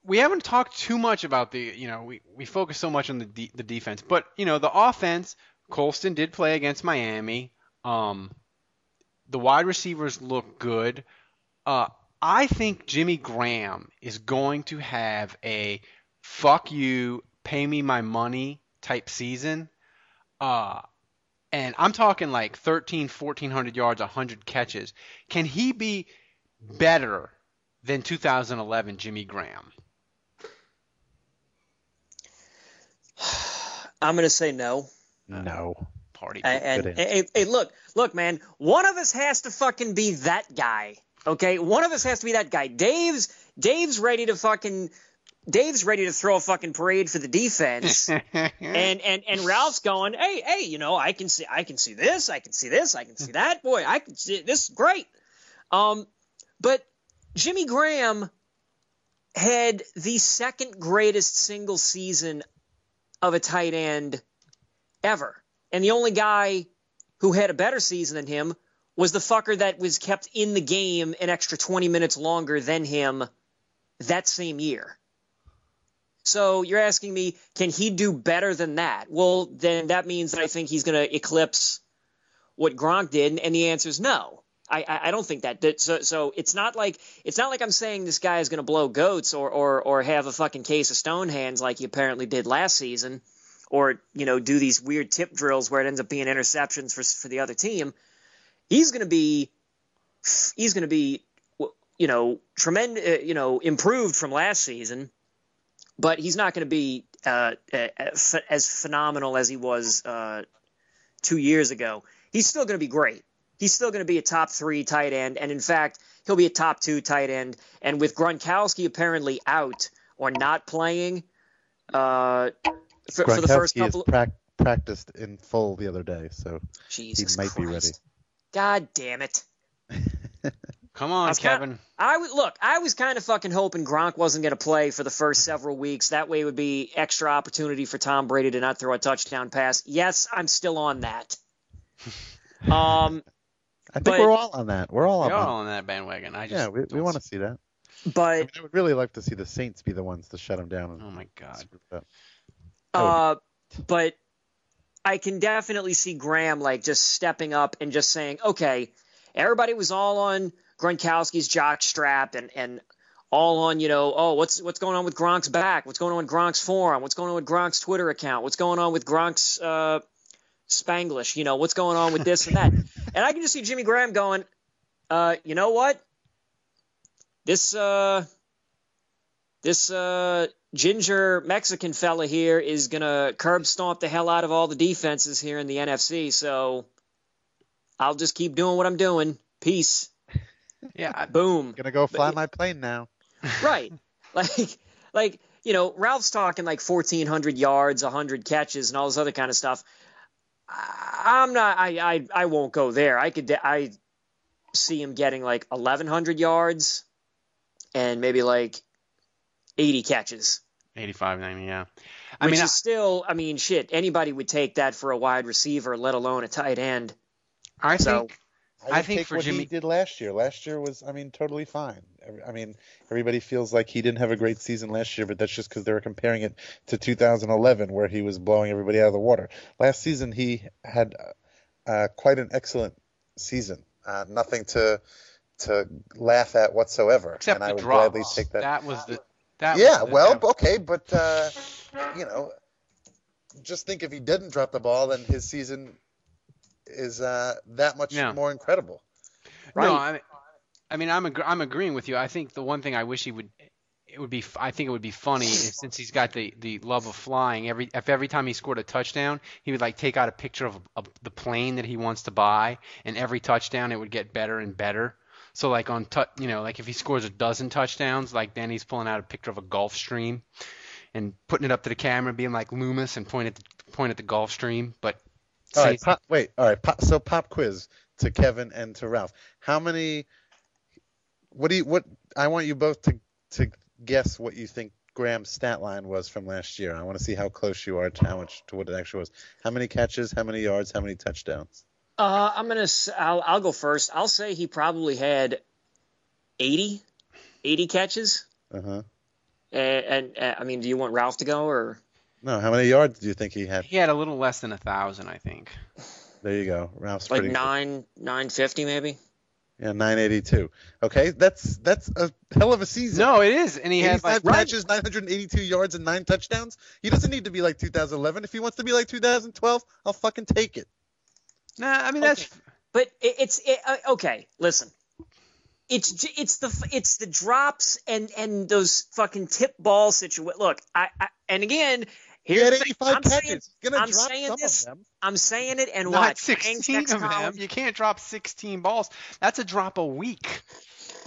we haven't talked too much about the, you know, we, we focus so much on the de- the defense, but you know, the offense, Colston did play against Miami. Um, the wide receivers look good. Uh, I think Jimmy Graham is going to have a fuck you, pay me my money type season. Uh, and I'm talking like 13, 1400 yards, 100 catches. Can he be better than 2011 Jimmy Graham? I'm going to say no. No. Party. And, and hey, hey, look, look, man. One of us has to fucking be that guy. Okay, one of us has to be that guy. Dave's Dave's ready to fucking Dave's ready to throw a fucking parade for the defense, and and and Ralph's going, hey hey, you know I can see I can see this, I can see this, I can see that. Boy, I can see this. Great. Um, but Jimmy Graham had the second greatest single season of a tight end ever, and the only guy who had a better season than him was the fucker that was kept in the game an extra 20 minutes longer than him that same year. So you're asking me, can he do better than that? Well, then that means that I think he's going to eclipse what Gronk did, and the answer is no. I, I, don't think that. that so, so it's not like it's not like I'm saying this guy is going to blow goats or, or or have a fucking case of stone hands like he apparently did last season, or you know do these weird tip drills where it ends up being interceptions for for the other team. He's going to be he's going to be you know tremendous uh, you know improved from last season but he's not going to be uh, as phenomenal as he was uh, two years ago. He's still going to be great. He's still going to be a top three tight end, and in fact, he'll be a top two tight end. And with Gronkowski apparently out or not playing, uh, for, for, the first couple, pra- practiced in full the other day, so Jesus he might Christ. be ready. God damn it! Come on, Kevin. Kinda, I would look. I was kind of fucking hoping Gronk wasn't going to play for the first several weeks. That way, it would be extra opportunity for Tom Brady to not throw a touchdown pass. Yes, I'm still on that. Um, I think but- we're all on that. We're all We're on. all on that bandwagon. I just yeah, we, we want to see- see that. but I, mean, I would really like to see the Saints be the ones to shut him down. And Oh my god. Screw it up. That would Uh, but I can definitely see Graham like just stepping up and just saying, okay, everybody was all on Gronkowski's jock strap and and all on, you know, oh, what's what's going on with Gronk's back? What's going on with Gronk's forum? What's going on with Gronk's Twitter account? What's going on with Gronk's uh, Spanglish? You know, what's going on with this and that? and I can just see Jimmy Graham going, uh, you know what? This uh, this uh, ginger Mexican fella here is gonna curb stomp the hell out of all the defenses here in the NFC. So I'll just keep doing what I'm doing. Peace. Yeah, I- Boom. Gonna go fly But- my plane now. right. Like like you know, Ralph's talking like 1400 yards, 100 catches and all this other kind of stuff. I- I'm not I I I won't go there. I could I see him getting like 1100 yards and maybe like 80 catches. 85, 90, yeah. I Which mean, is still, I mean, shit. Anybody would take that for a wide receiver, let alone a tight end. I, I so- think I, I would think take for what Jimmy- he did last year. Last year was, I mean, totally fine. I mean, everybody feels like he didn't have a great season last year, but that's just because they were comparing it to 2011, where he was blowing everybody out of the water. Last season, he had uh, quite an excellent season. Uh, nothing to to laugh at whatsoever. except and I the would drops. gladly take that. that. was the that yeah, the, well, that- okay, but uh, you know, just think if he didn't drop the ball, then his season is uh, that much Yeah. more incredible. No, I mean, I mean, I'm ag- I'm agreeing with you. I think the one thing I wish he would, it would be, I think it would be funny is since he's got the the love of flying. Every if every time he scored a touchdown, he would like take out a picture of, of the plane that he wants to buy, and every touchdown it would get better and better. So like on, tu- you know, like if he scores a dozen touchdowns, like then he's pulling out a picture of a Gulf Stream, and putting it up to the camera, being like Loomis, and point at the, point at the Gulf Stream. But All right, pop, wait, all right. Pop, so pop quiz to Kevin and to Ralph. How many? What do you? What I want you both to to guess what you think Graham's stat line was from last year. I want to see how close you are to how much to what it actually was. How many catches? How many yards? How many touchdowns? Uh, I'm gonna. s- I'll, I'll go first. I'll say he probably had 80, 80 catches. Uh huh. And, and uh, I mean, do you want Ralph to go or? No, how many yards do you think he had? he had a little less than a thousand, I think. There you go. Ralph's like pretty good. nine nine fifty maybe. Yeah, 982. Okay, that's that's a hell of a season. No, it is, and he had 85 like catches, 982 yards, and nine touchdowns. He doesn't need to be like 2011. If he wants to be like 2012, I'll fucking take it. Nah, I mean that's But it, it's it, uh, okay. Listen, it's it's the it's the drops and and those fucking tip ball situation. Look, I, I and again. He Here's had the- 85 I'm catches. saying- He's gonna I'm drop saying some this. of them. I'm saying it, and not watch. 16 Next of column. them. You can't drop 16 balls. That's a drop a week.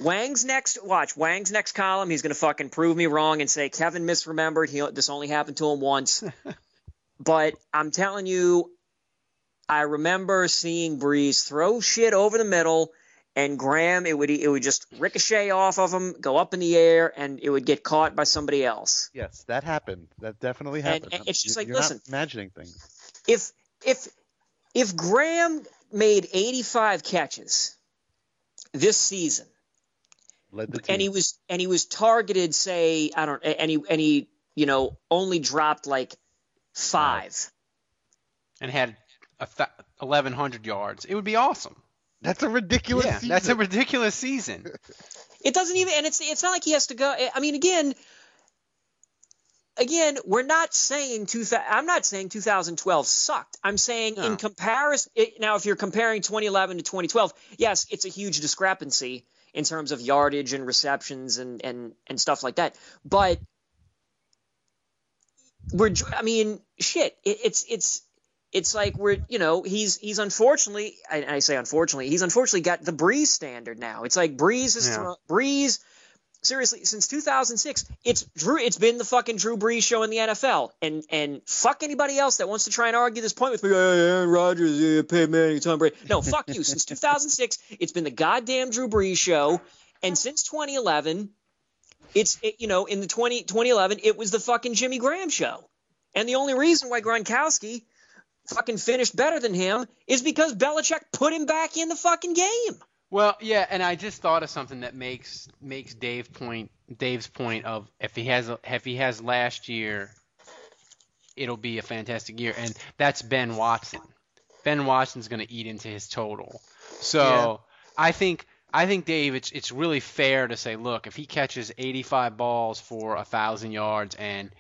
Wang's next watch. Wang's next column. He's gonna fucking prove me wrong and say Kevin misremembered. He this only happened to him once. but I'm telling you, I remember seeing Brees throw shit over the middle, and Graham it would it would just ricochet off of him, go up in the air, and it would get caught by somebody else. Yes, that happened. That definitely happened. and it's just like, you're listen. not imagining things. If if if Graham made 85 catches this season. Led the team. and he was and he was targeted say i don't and he and he you know only dropped like five and had a th- 1,100 yards. It would be awesome. That's a ridiculous. yeah, season. that's a ridiculous season. it doesn't even and it's it's not like he has to go i mean again again we're not saying two i'm not saying 2012 sucked i'm saying in comparison it, now if you're comparing 2011 to 2012 yes it's a huge discrepancy in terms of yardage and receptions and and and stuff like that but we're i mean shit it, it's it's it's like we're you know he's he's unfortunately I, I say unfortunately he's unfortunately got the Brees standard now. It's like Brees is Yeah. Brees. Seriously, since 2006, it's Drew. It's been the fucking Drew Brees show in the NFL, and and fuck anybody else that wants to try and argue this point with me. Oh, hey, Aaron Rodgers, yeah, Peyton Manning, Tom Brady. No, fuck you. Since 2006, it's been the goddamn Drew Brees show, and since 2011, it's it, you know in the 20 2011 it was the fucking Jimmy Graham show, and the only reason why Gronkowski fucking finished better than him is because Belichick put him back in the fucking game. Well, yeah, and I just thought of something that makes makes Dave point Dave's point of if he has if he has last year, it'll be a fantastic year, and that's Ben Watson. Ben Watson's going to eat into his total. So I think I think Dave, it's it's really fair to say, look, if he catches 85 balls for a thousand yards, and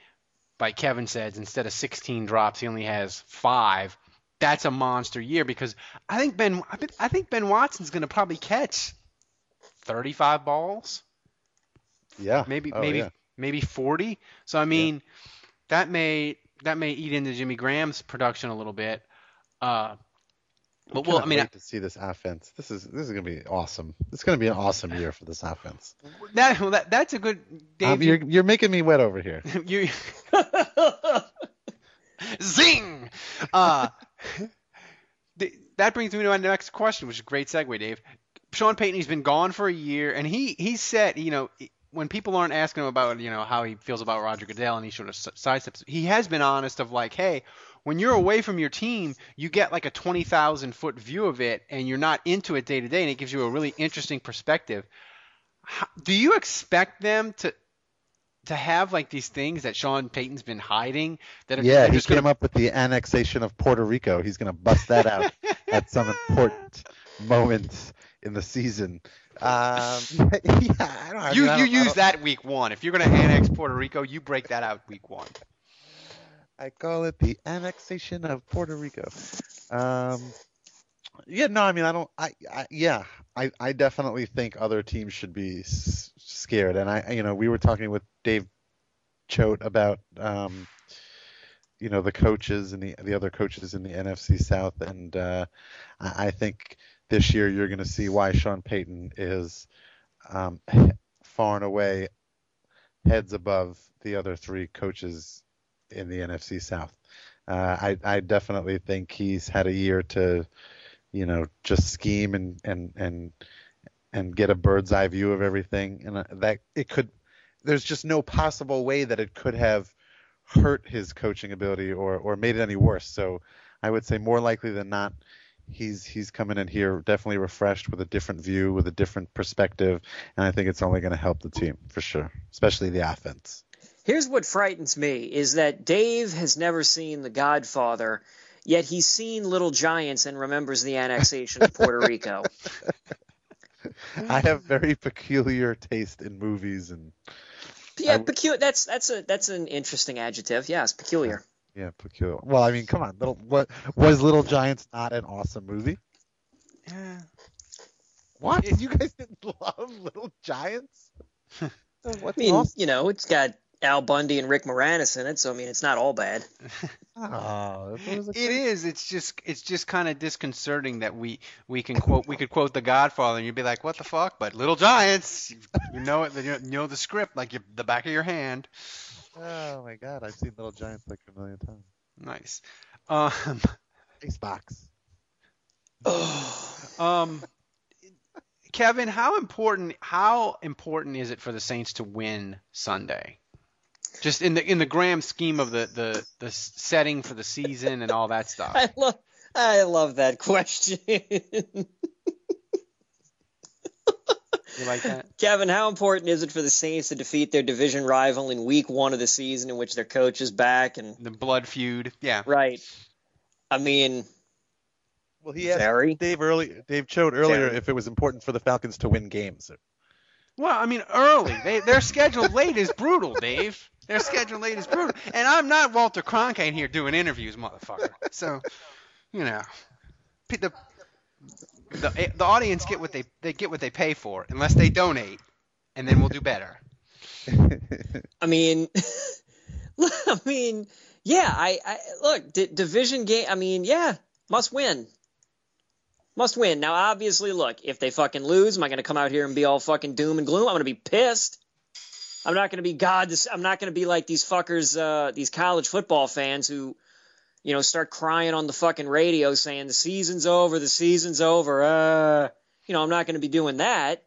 like Kevin says, instead of 16 drops, he only has five. That's a monster year because I think Ben I think Ben Watson's going to probably catch 35 balls, yeah. maybe Oh, maybe yeah. maybe 40. So I mean, that may that may eat into Jimmy Graham's production a little bit. Uh, but well, I mean, wait to see this offense. This is this is gonna be awesome. It's gonna be an awesome year for this offense. that, well, that that's a good Dave. Um, you're you're making me wet over here. you zing. Uh, that brings me to my next question, which is a great segue, Dave. Sean Payton, he's been gone for a year, and he he said, you know, when people aren't asking him about, you know, how he feels about Roger Goodell, and he sort of sidesteps, he has been honest of like, hey, when you're away from your team, you get like a 20,000 foot view of it, and you're not into it day to day, and it gives you a really interesting perspective. How, do you expect them to to have like these things that Sean Payton's been hiding that are Yeah, they're he came gonna, up with the annexation of Puerto Rico. He's gonna bust that out at some important moment in the season. Um, yeah, I don't. I you mean, I you don't- I use that week one. If you're gonna annex Puerto Rico, you break that out week one. I call it the annexation of Puerto Rico. Um, yeah, no, I mean, I don't. I, I yeah, I, I definitely think other teams should be s- scared. And I, you know, we were talking with Dave Choate about, um, you know, the coaches and the the other coaches in the NFC South, and uh, I, I think this year you're going to see why Sean Payton is um, far and away heads above the other three coaches in the NFC South. Uh, I, I definitely think he's had a year to, you know, just scheme and and and and get a bird's eye view of everything, and uh, that it could. There's just no possible way that it could have hurt his coaching ability or or made it any worse. So I would say more likely than not, he's he's coming in here definitely refreshed with a different view, with a different perspective, and I think it's only going to help the team for sure, especially the offense. Here's what frightens me is that Dave has never seen The Godfather, yet he's seen Little Giants and remembers the annexation of Puerto Rico. I have very peculiar taste in movies and Yeah, I- peculiar. That's that's a that's an interesting adjective. Yes, peculiar. yeah, peculiar. Well, I mean, come on, little what was Little Giants not an awesome movie? Yeah. What? you guys didn't love Little Giants? What's I mean, awesome? you know, it's got Al Bundy and Rick Moranis in it, so I mean it's not all bad. Oh, it was a It is. It's just it's just kind of disconcerting that we we can quote we could quote The Godfather and you'd be like, what the fuck? But Little Giants, you, you know it. You know the script like you, the back of your hand. Oh my god, I've seen Little Giants like a million times. Nice. Um, Xbox. um, Kevin, how important how important is it for the Saints to win Sunday? Just in the in the grand scheme of the the the setting for the season and all that stuff. I love I love that question. You like that? Kevin, how important is it for the Saints to defeat their division rival in week one of the season in which their coach is back and The blood feud. Yeah. right? I mean, Well, he asked Very. Dave early. Dave showed earlier Very. if it was important for the Falcons to win games. Well, I mean, early. They their schedule late is brutal, Dave. Their schedule late is brutal. And I'm not Walter Cronkite here doing interviews, motherfucker. So, you know, the the eh, the audience get what they they get what they pay for, unless they donate, and then we'll do better. I mean, I mean, yeah. I, I look d- division game. I mean, yeah, must win. Must win. Now, obviously, look, if they fucking lose, am I going to come out here and be all fucking doom and gloom? I'm going to be pissed. I'm not going to be God. I'm not going to be like these fuckers, uh, these college football fans who, you know, start crying on the fucking radio saying the season's over, the season's over. Uh, you know, I'm not going to be doing that.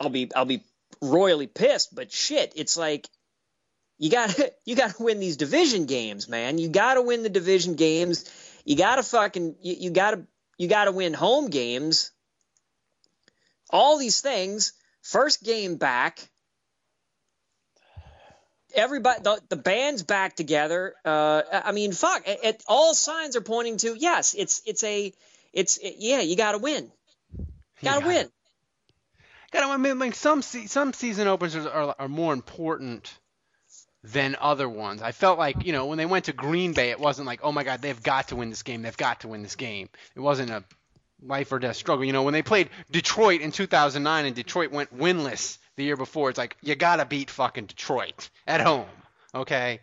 I'll be, I'll be royally pissed. But shit, it's like you got you got to win these division games, man. You got to win the division games. You got to fucking you, you got to you got to win home games. All these things. First game back. Everybody, the, the band's back together. Uh, I mean, fuck. It, it, all signs are pointing to yes. It's it's a it's it, yeah. You got to win. Got to Yeah. win. Got to admit, like some se- some season openers are are more important than other ones. I felt like you know when they went to Green Bay, it wasn't like oh my god they've got to win this game, they've got to win this game. It wasn't a life or death struggle. You know when they played Detroit in 2009 and Detroit went winless the year before, it's like you gotta beat fucking Detroit at home, okay?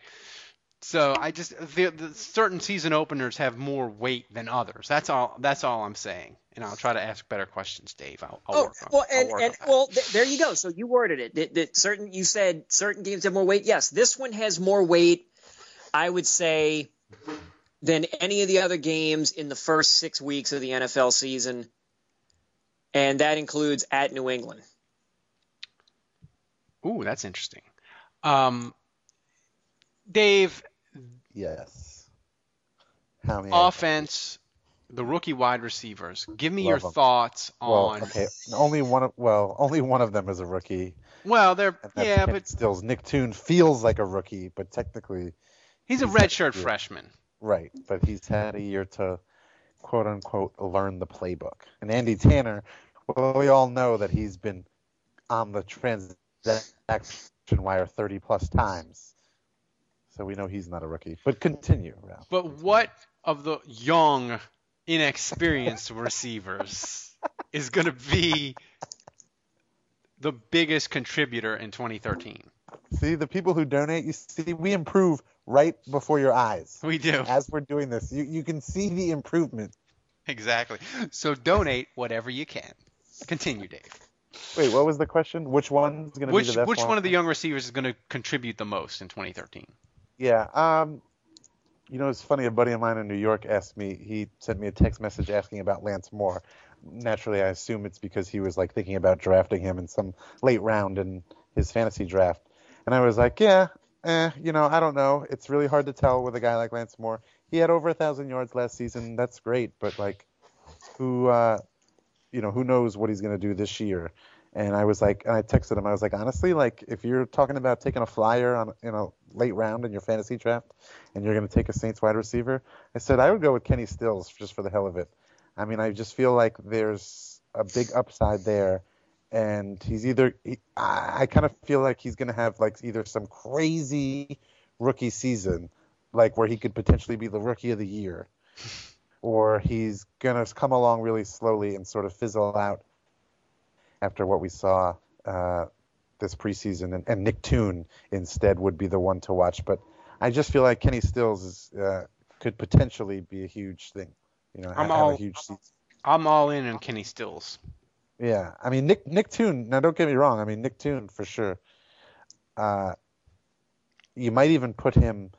So I just the, the certain season openers have more weight than others. That's all. That's all I'm saying. And I'll try to ask better questions, Dave. I'll, I'll Oh work on. well, and, and well, th- there you go. So you worded it. That, that certain you said certain games have more weight. Yes, this one has more weight. I would say than any of the other games in the first six weeks of the NFL season, and that includes at New England. Ooh, that's interesting. Um, Dave, Yes. How many? offense, the rookie wide receivers. Give me Love your 'em. thoughts well, on. okay. Only one. Of, well, only one of them is a rookie. Well, they're yeah, but Stills. Nick Toon feels like a rookie, but technically, he's a redshirt freshman. right. But he's had a year to, quote unquote, learn the playbook. And Andy Tanner, well, we all know that he's been on the transaction wire 30 plus times. So we know he's not a rookie. But continue, Ralph. But what of the young, inexperienced receivers is going to be the biggest contributor in 2013? See, the people who donate, you see, we improve right before your eyes. We do. As we're doing this, you, you can see the improvement. Exactly. So donate whatever you can. Continue, Dave. Wait, what was the question? Which one's going to be the best which one of the young receivers is going to contribute the most in 2013? Yeah. Um, you know, it's funny. A buddy of mine in New York asked me. He sent me a text message asking about Lance Moore. Naturally, I assume it's because he was like thinking about drafting him in some late round in his fantasy draft. And I was like, yeah, eh, you know, I don't know. It's really hard to tell with a guy like Lance Moore. He had over a thousand yards last season. That's great, but like, who, uh, you know, who knows what he's going to do this year? And I was like, and I texted him. I was like, honestly, like if you're talking about taking a flyer on in a late round in your fantasy draft, and you're going to take a Saints wide receiver, I said I would go with Kenny Stills just for the hell of it. I mean, I just feel like there's a big upside there, and he's either he, I, I kind of feel like he's going to have like either some crazy rookie season, like where he could potentially be the rookie of the year, or he's going to come along really slowly and sort of fizzle out after what we saw uh, this preseason, and, and Nick Toon instead would be the one to watch. But I just feel like Kenny Stills is, uh, could potentially be a huge thing. You know, I'm have all- a huge season. I'm all in on Kenny Stills. Yeah, I mean Nick Nick Toon. Now, don't get me wrong. I mean Nick Toon for sure. Uh, you might even put him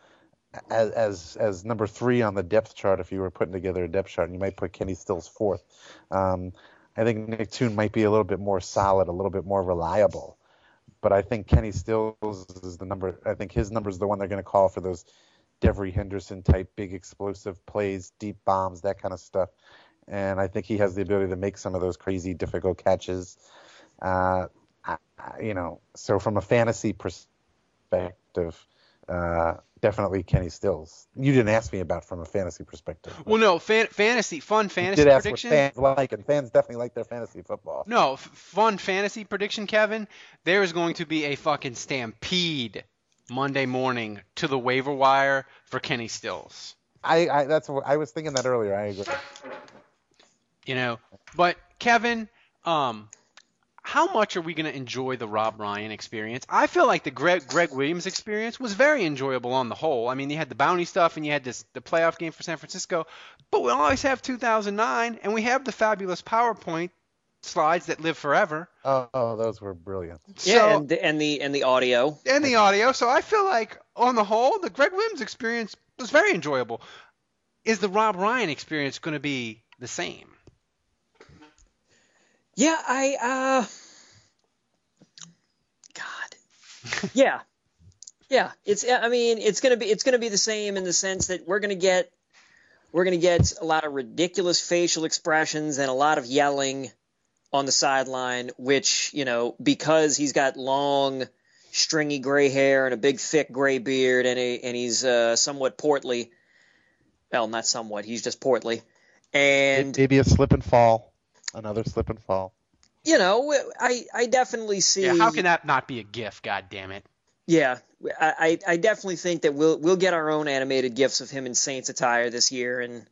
as as as number three on the depth chart if you were putting together a depth chart, and you might put Kenny Stills fourth. Um, I think Nick Toon might be a little bit more solid, a little bit more reliable, but I think Kenny Stills is the number. I think his number is the one they're going to call for those Devery Henderson type big explosive plays, deep bombs, that kind of stuff. And I think he has the ability to make some of those crazy difficult catches. Uh, you know, so from a fantasy perspective, uh, definitely Kenny Stills. You didn't ask me about from a fantasy perspective. Well, no, fan, fantasy, fun fantasy did ask prediction. what fans like, and fans definitely like their fantasy football. No, f- fun fantasy prediction, Kevin. There is going to be a fucking stampede Monday morning to the waiver wire for Kenny Stills. I, I that's what I was thinking that earlier. I agree. You know, but Kevin, um, how much are we going to enjoy the Rob Ryan experience? I feel like the Gregg Gregg Williams experience was very enjoyable on the whole. I mean, you had the bounty stuff and you had this the playoff game for San Francisco, but we always have 2009 and we have the fabulous PowerPoint slides that live forever. Oh, oh, those were brilliant. Yeah, So- and the, and the and the audio. and the audio. So I feel like, on the whole, the Gregg Williams experience was very enjoyable. Is the Rob Ryan experience going to be the same? Yeah, I uh God. Yeah. Yeah, it's I mean, it's going to be it's going to be the same in the sense that we're going to get we're going to get a lot of ridiculous facial expressions and a lot of yelling on the sideline which, you know, because he's got long stringy gray hair and a big thick gray beard and a, and he's uh, somewhat portly. Well, not somewhat, he's just portly. And maybe a slip and fall, another slip and fall. you know, I I definitely see. Yeah, how can that not be a GIF? God damn it! Yeah, I I I definitely think that we'll we'll get our own animated gifs of him in Saints attire this year, and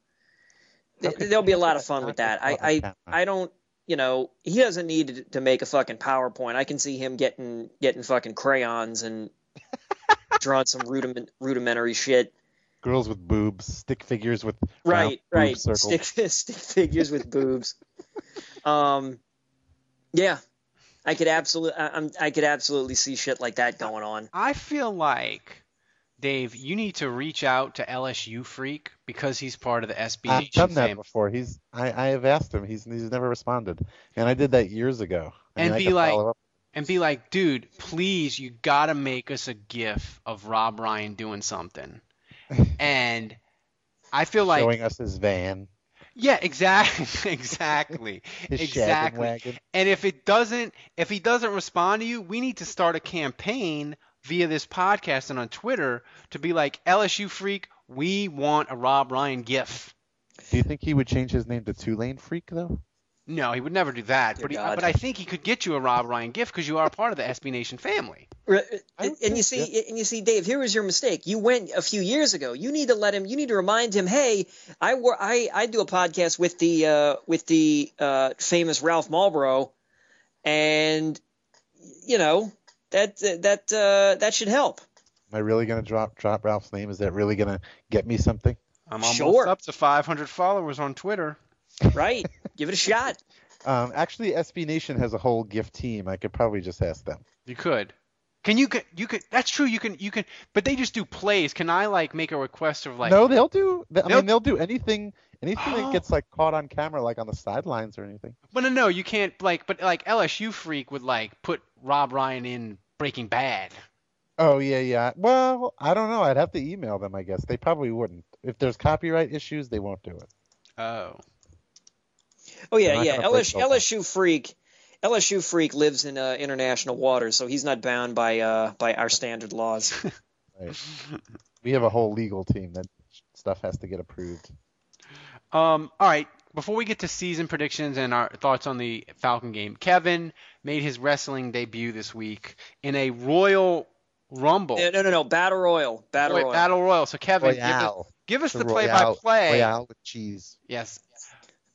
th- Okay. there'll be a lot of fun with that. I I I don't. You know, he doesn't need to- to make a fucking PowerPoint. I can see him getting getting fucking crayons and drawing some rudiment, rudimentary shit. Girls with boobs, stick figures with Right, round boob right. circles. Stick stick figures with boobs. Um, yeah, I could absolutely, I'm, I could absolutely see shit like that going on. I feel like Dave, you need to reach out to LSU Freak because he's part of the SB I've done that fam- before. He's I, I have asked him. He's he's never responded, and I did that years ago. I And mean, be like- and be like, dude, please, you gotta make us a GIF of Rob Ryan doing something. and I feel like, showing us his van, yeah, exactly, exactly, exactly. And if it doesn't, if he doesn't respond to you, we need to start a campaign via this podcast and on Twitter to be like LSU freak. We want a Rob Ryan GIF. Do you think he would change his name to Tulane Freak though? No, he would never do that. Dear But he, God. but I think he could get you a Rob Ryan gift because you are part of the SB Nation family. Re- I And, and you think, see, and you see, Dave, here was your mistake. You went a few years ago. You need to let him. You need to remind him. Hey, I wor- I I do a podcast with the uh, with the uh, famous Ralph Malbrough, and you know that that uh, that should help. Am I really gonna drop drop Ralph's name? Is that really gonna get me something? I'm almost Sure. up to 500 followers on Twitter. Right? Give it a shot. Um, actually, SB Nation has a whole gift team. I could probably just ask them. You could. Can you? You could. That's true. You can. You can. But they just do plays. Can I like make a request of like? no, they'll do. I They'll- mean, they'll do anything. Anything Oh. that gets like caught on camera, like on the sidelines or anything. But no, no, you can't. Like, but like LSU freak would like put Rob Ryan in Breaking Bad. Oh yeah, yeah. Well, I don't know. I'd have to email them. I guess they probably wouldn't. If there's copyright issues, they won't do it. Oh. Oh yeah, yeah. gonna break LSU, those. LSU freak. LSU freak lives in uh, international waters, so he's not bound by uh, by our standard laws. Right. we have a whole legal team that stuff has to get approved. Um. All right. Before we get to season predictions and our thoughts on the Falcon game, Kevin made his wrestling debut this week in a Royal Rumble. no, no, no, no. Battle Royal. Battle Wait, Royal. Battle Royal. So Kevin, give us, give us The the play-by-play. Royale with cheese. Yes.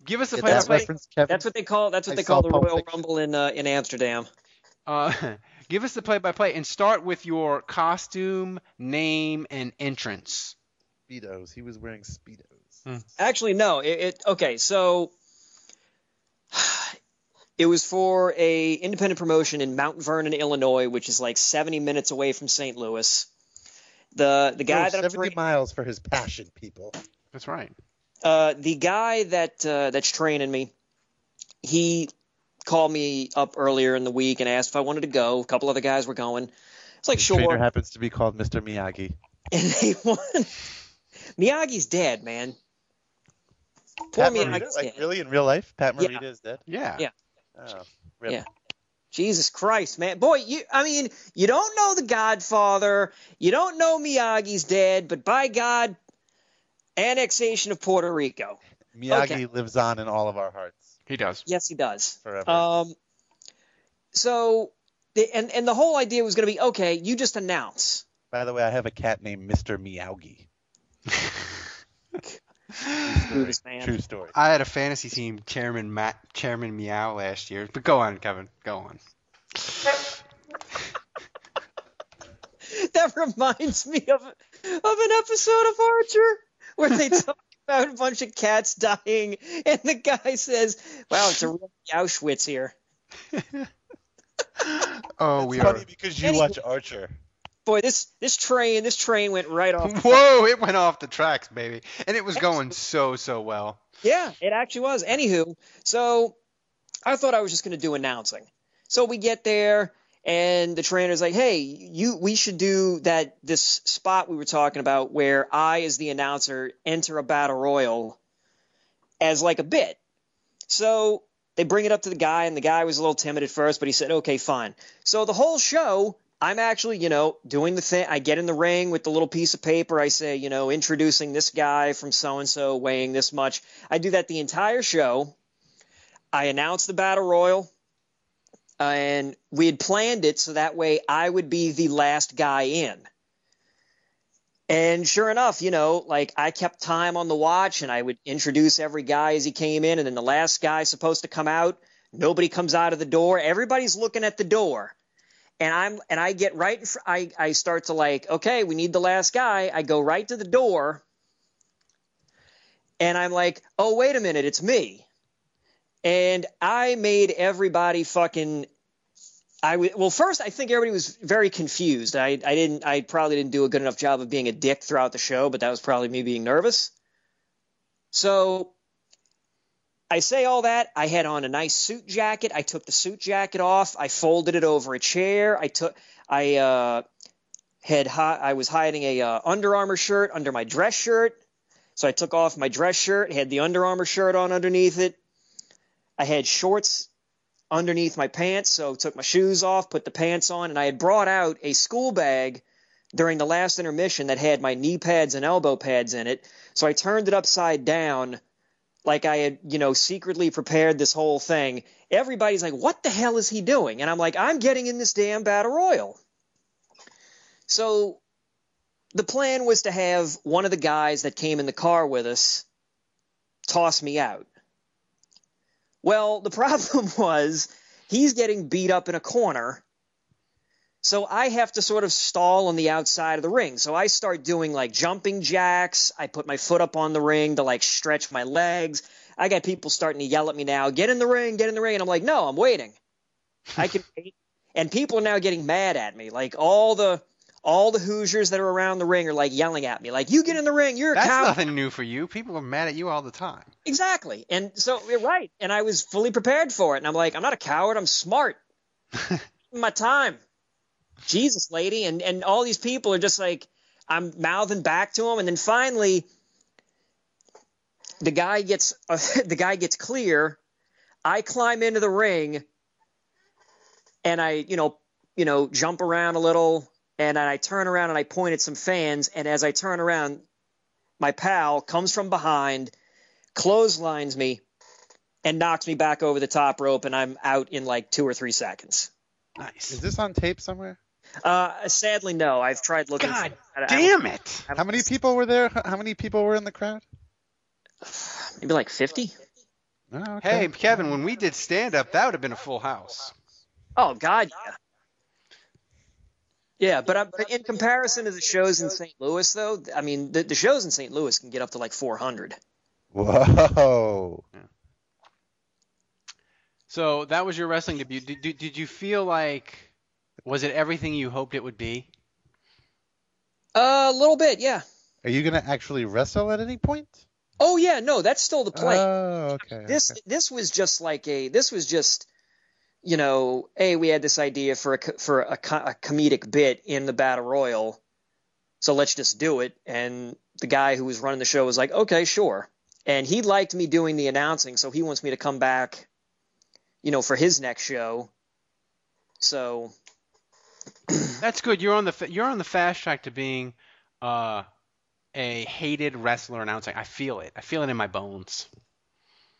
Give us the Yeah, That play-by-play. reference, Kevin. That's what they call. That's what I they call the Pulp Royal Fiction. Rumble in uh, in Amsterdam. Uh, give us the play-by-play and start with your costume, name, and entrance. Speedos. He was wearing Speedos. Actually, no. It, it okay. So it was for a independent promotion in Mount Vernon, Illinois, which is like 70 minutes away from St. Louis. The the guy Drove that I'm 70 tra- miles for his passion, people. That's right. Uh, the guy that uh, that's training me, he called me up earlier in the week and asked if I wanted to go. A couple other guys were going. It's like His sure. trainer happens to be called Mr. Miyagi. and they won. Miyagi's dead, man. Poor Pat Morita? Miyagi's Like really in real life, Pat Yeah. Morita is dead. Yeah. Yeah. Oh, rip. Yeah. Jesus Christ, man. Boy, you I mean, you don't know the Godfather, you don't know Miyagi's dead, but by God, annexation of Puerto Rico. Miyagi Okay. lives on in all of our hearts He does. Yes, he does. forever. Um so the, and and the whole idea was going to be okay, you just announce. By the way, I have a cat named Mr. Miyagi. Screw this man. True story. I had a fantasy team, Chairman Matt, Chairman Meow last year. But go on, Kevin. Go on. that reminds me of of an episode of Archer where they talk about a bunch of cats dying, and the guy says, "Wow, it's a real Auschwitz here." Oh, It's we funny are. because you Anyway. watch Archer. Boy, this this train this train went right off. Whoa! It went off the tracks, baby, and it was going so so well. Yeah, it actually was. Anywho, so I thought I was just going to do announcing. So we get there, and the trainer's like, "Hey, you, we should do that this spot we were talking about where I, as the announcer, enter a battle royal as like a bit." So they bring it up to the guy, and the guy was a little timid at first, but he said, "Okay, fine." So the whole show. I'm actually, you know, doing the thing. I get in the ring with the little piece of paper. I say, you know, introducing this guy from so and so, weighing this much. I do that the entire show. I announce the battle royal, and we had planned it so that way I would be the last guy in. And sure enough, you know, like I kept time on the watch, and I would introduce every guy as he came in, and then the last guy supposed to come out. Nobody comes out of the door. Everybody's looking at the door and I'm and I get right fr- I I start to like okay we need the last guy I go right to the door and I'm like oh wait a minute it's me and I made everybody fucking I w- well first I think everybody was very confused I I didn't I probably didn't do a good enough job of being a dick throughout the show but that was probably me being nervous so I say all that. I had on a nice suit jacket. I took the suit jacket off. I folded it over a chair. I took. I uh, had. Hi- I was hiding a uh, Under Armour shirt under my dress shirt, so I took off my dress shirt. Had the Under Armour shirt on underneath it. I had shorts underneath my pants, so took my shoes off, put the pants on, and I had brought out a school bag during the last intermission that had my knee pads and elbow pads in it. So I turned it upside down like I had, you know, secretly prepared this whole thing. Everybody's like, what the hell is he doing? And I'm like, I'm getting in this damn battle royal. So the plan was to have one of the guys that came in the car with us toss me out. Well, the problem was he's getting beat up in a corner. So I have to sort of stall on the outside of the ring. So I start doing like jumping jacks. I put my foot up on the ring to like stretch my legs. I got people starting to yell at me now, get in the ring, get in the ring. And I'm like, no, I'm waiting. I can wait. And people are now getting mad at me. Like all the all the Hoosiers that are around the ring are like yelling at me, like, you get in the ring, you're a That's coward. nothing new for you. People are mad at you all the time. Exactly. And so you're right. And I was fully prepared for it. And I'm like, I'm not a coward. I'm smart. My time. Jesus, lady. And and all these people are just like, I'm mouthing back to them. And then finally, the guy gets uh, the guy gets clear. I climb into the ring, and I, you know, you know, jump around a little, and then I turn around and I point at some fans. And as I turn around, my pal comes from behind, clotheslines me, and knocks me back over the top rope, and I'm out in like two or three seconds. Nice. Is this on tape somewhere? Uh, sadly, no. I've tried looking. God for it. I- I- Damn it! How many people were there? How many people were in the crowd? Maybe like fifty. Oh, okay. Hey, Kevin, when we did stand up, that would have been a full house. Oh God, yeah. Yeah, but, I, but in comparison to the shows in St. Louis, though, I mean, the, the shows in St. Louis can get up to like 400. Whoa. So that was your wrestling debut. Did, did, did you feel like was it everything you hoped it would be? Uh, a little bit, yeah. Are you gonna actually wrestle at any point? Oh yeah, no, that's still the plan. Oh, okay. this okay. this was just like a this was just you know hey we had this idea for a for a, a comedic bit in the battle royal so let's just do it and the guy who was running the show was like okay sure and he liked me doing the announcing so he wants me to come back you know for his next show so That's good. You're on the you're on the fast track to being uh, a hated wrestler announcing. I feel it. I feel it in my bones.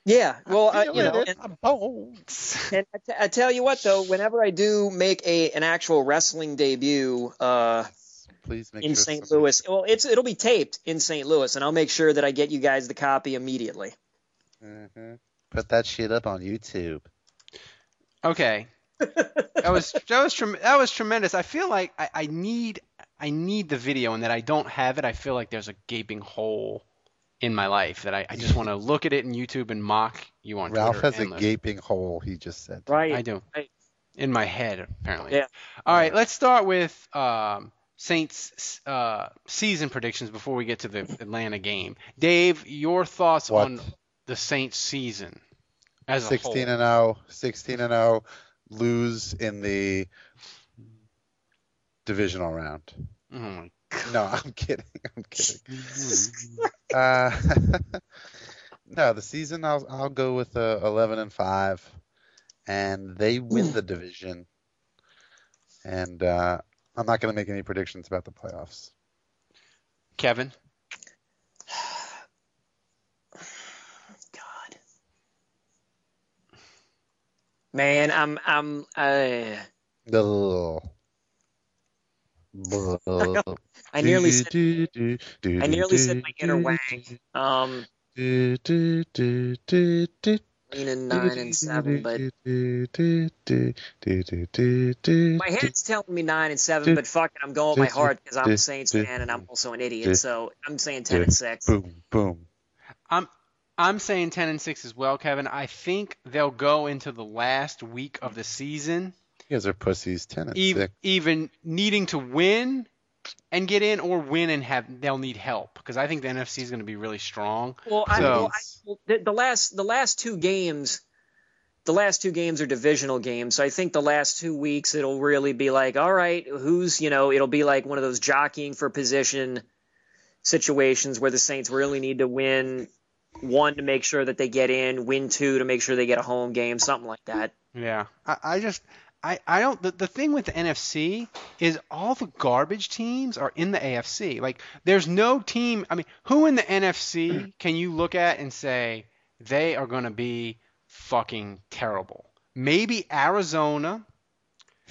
Yeah well I, you know it in and, bones. and I, t- I tell you what though whenever I do make a an actual wrestling debut uh Please make in sure St. somebody- Louis. Well, it's it'll be taped in St. Louis, and I'll make sure that I get you guys the copy immediately. Mhm. Put that shit up on YouTube. Okay. that was that was trem- that was tremendous. I feel like I, I need I need the video, and that I don't have it. I feel like there's a gaping hole in my life that I, I just want to look at it in YouTube and mock you on Ralph Twitter. has a endless. gaping hole. He just said. Right. I do. Right. In my head, apparently. Yeah. All right, let's start with um, Saints uh, season predictions before we get to the Atlanta game. Dave, your thoughts What? on the Saints season as a 16 and 0, 16 and 0, lose in the divisional round. Oh my No, I'm kidding. I'm kidding. uh, no, the season I'll I'll go with uh, 11 and 5 and they win the division. And uh, I'm not going to make any predictions about the playoffs. Kevin. God. Man, I'm I'm uh, Ugh. I nearly said I nearly said my inner wang. Um, leaning nine and seven, but my head's telling me nine and seven. But fuck it, I'm going with my heart because I'm a Saints fan and I'm also an idiot. So I'm saying ten and six. Boom, boom. I'm I'm saying 10 and 6 as well, Kevin. I think they'll go into the last week of the season You guys are pussies. 10 and ev- 6. even needing to win and get in or win and have they'll need help because I think the NFC is going to be really strong. Well, I, well, I well, the, the last the last two games, the last two games are divisional games. So I think the last two weeks it'll really be like, all right, who's you know, it'll be like one of those jockeying for position situations where the Saints really need to win one to make sure that they get in, win two to make sure they get a home game, something like that. Yeah, I, I just I, I don't the, the thing with the NFC is all the garbage teams are in the AFC. Like there's no team. I mean, who in the NFC can you look at and say they are going to be fucking terrible? Maybe Arizona,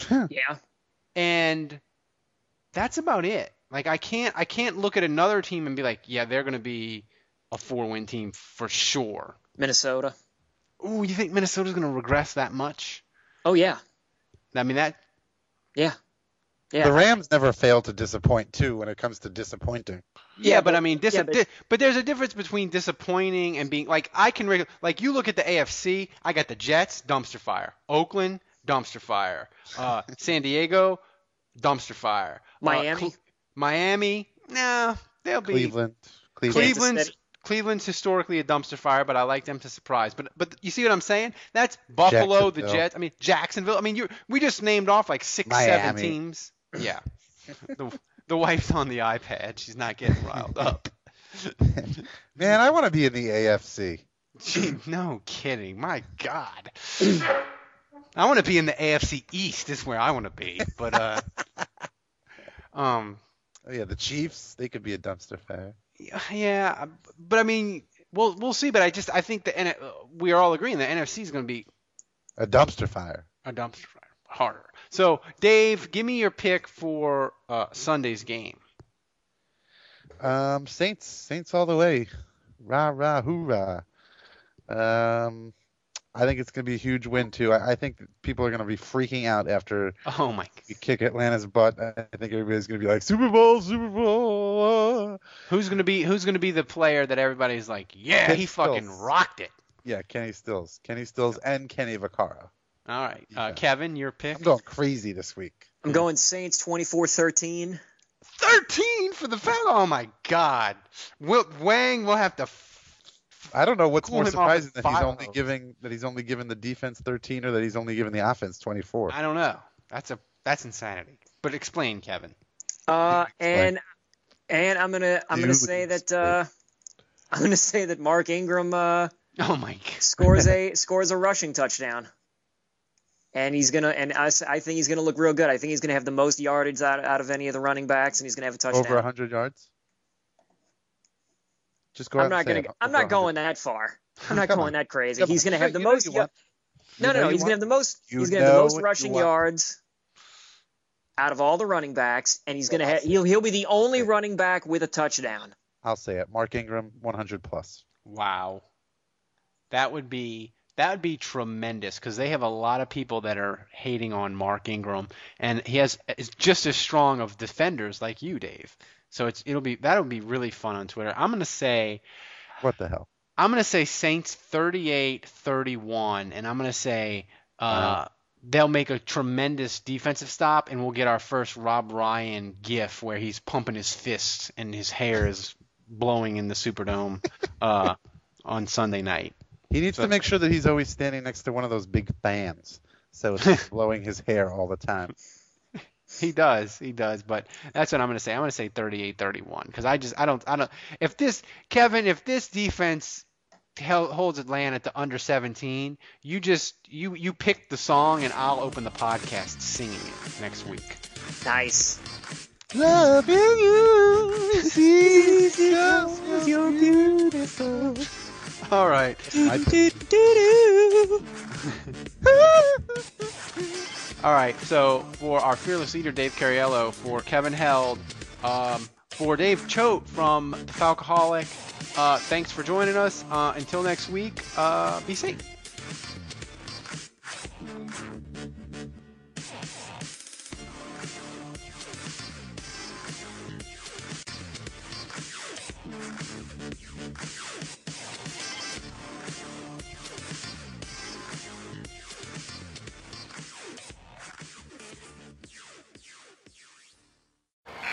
Yeah. and that's about it. Like I can't I can't look at another team and be like, yeah, they're going to be a four-win team for sure. Minnesota. Ooh, you think Minnesota's going to regress that much? Oh yeah. I mean that Yeah. Yeah. The Rams never fail to disappoint, too, when it comes to disappointing. Yeah, Yeah, but, but- I mean, dis- yeah, but- di- but there's a difference between disappointing and being like I can reg- like you look at the AFC. I got the Jets, dumpster fire. Oakland, dumpster fire. Uh, San Diego, dumpster fire. Uh, Miami? Cle- Miami, nah, they'll be Cleveland. Cleveland. Kansas Cleveland's City. Cleveland's historically a dumpster fire, but I like them to surprise. But but you see what I'm saying? That's Buffalo, the Jets. I mean Jacksonville. I mean you we just named off like six, seven teams. Yeah. the the wife's on the iPad. She's not getting riled up. Man, I want to be in the AFC. Gee, no kidding. My God. I want to be in the AFC East. Is where I want to be. But uh, um, Oh, yeah, the Chiefs, they could be a dumpster fire. Yeah. But I mean, we'll we'll see. But I just I think the we are all agreeing the NFC is going to be A dumpster fire. a dumpster fire harder. So Dave, give me your pick for uh, Sunday's game. Um, Saints, Saints all the way. Rah, rah, hoorah. Um, I think it's going to be a huge win too. I, I think people are going to be freaking out after Oh my! we kick Atlanta's butt. I I think everybody's going to be like Super Bowl, Super Bowl. uh." Who's gonna be Who's gonna be the player that everybody's like, yeah, Ken he fucking Stills. rocked it. Yeah, Kenny Stills, Kenny Stills, and Kenny Vaccaro. All right, uh, Yeah. Kevin, your pick. I'm going crazy this week. I'm going Saints 24-13. 13 for the Falcons. Oh my God. Will Wang will have to. F- I don't know what's Cool more surprising that he's only giving that he's only given the defense 13 or that he's only given the offense 24. I don't know. That's a that's insanity. But explain, Kevin. Uh, and and I'm gonna I'm gonna say that uh, I'm gonna say that Mark Ingram uh, Oh my God. scores a scores a rushing touchdown, and he's gonna and I, I think he's gonna look real good. I think he's gonna have the most yardage out, out of any of the running backs, and he's gonna have a touchdown. Over 100 yards. Just go I'm out not and gonna it. I'm not going that far. I'm not going that crazy. He's gonna have know- the you know most. you no, no, no. He's gonna have the most. He's gonna have the most rushing yards out of all the running backs, and he's gonna have he'll he'll be the only Okay. running back with a touchdown. I'll say it. Mark Ingram 100 plus. Wow. That would be that would be tremendous because they have a lot of people that are hating on Mark Ingram, and he has is just as strong of defenders like you, Dave. So it's it'll be that'll be really fun on Twitter. I'm gonna say What the hell? I'm gonna say Saints 38-31, and I'm gonna say uh, Wow. they'll make a tremendous defensive stop, and we'll get our first Rob Ryan gif where he's pumping his fists and his hair is blowing in the Superdome uh, on Sunday night. He needs So- to make sure that he's always standing next to one of those big fans, so it's blowing his hair all the time. He does, he does, but that's what I'm gonna say. I'm gonna say 38-31 because I just I don't I don't if this Kevin if this defense hel- holds Atlanta to under 17, you just you you pick the song and I'll open the podcast singing it next week. Nice. Loving you, see, you're beautiful. All right. All right. So for our fearless leader Dave Cariello, for Kevin Held, um, for Dave Choate from the Falcoholic, uh, thanks for joining us. Uh, until next week, uh, be safe.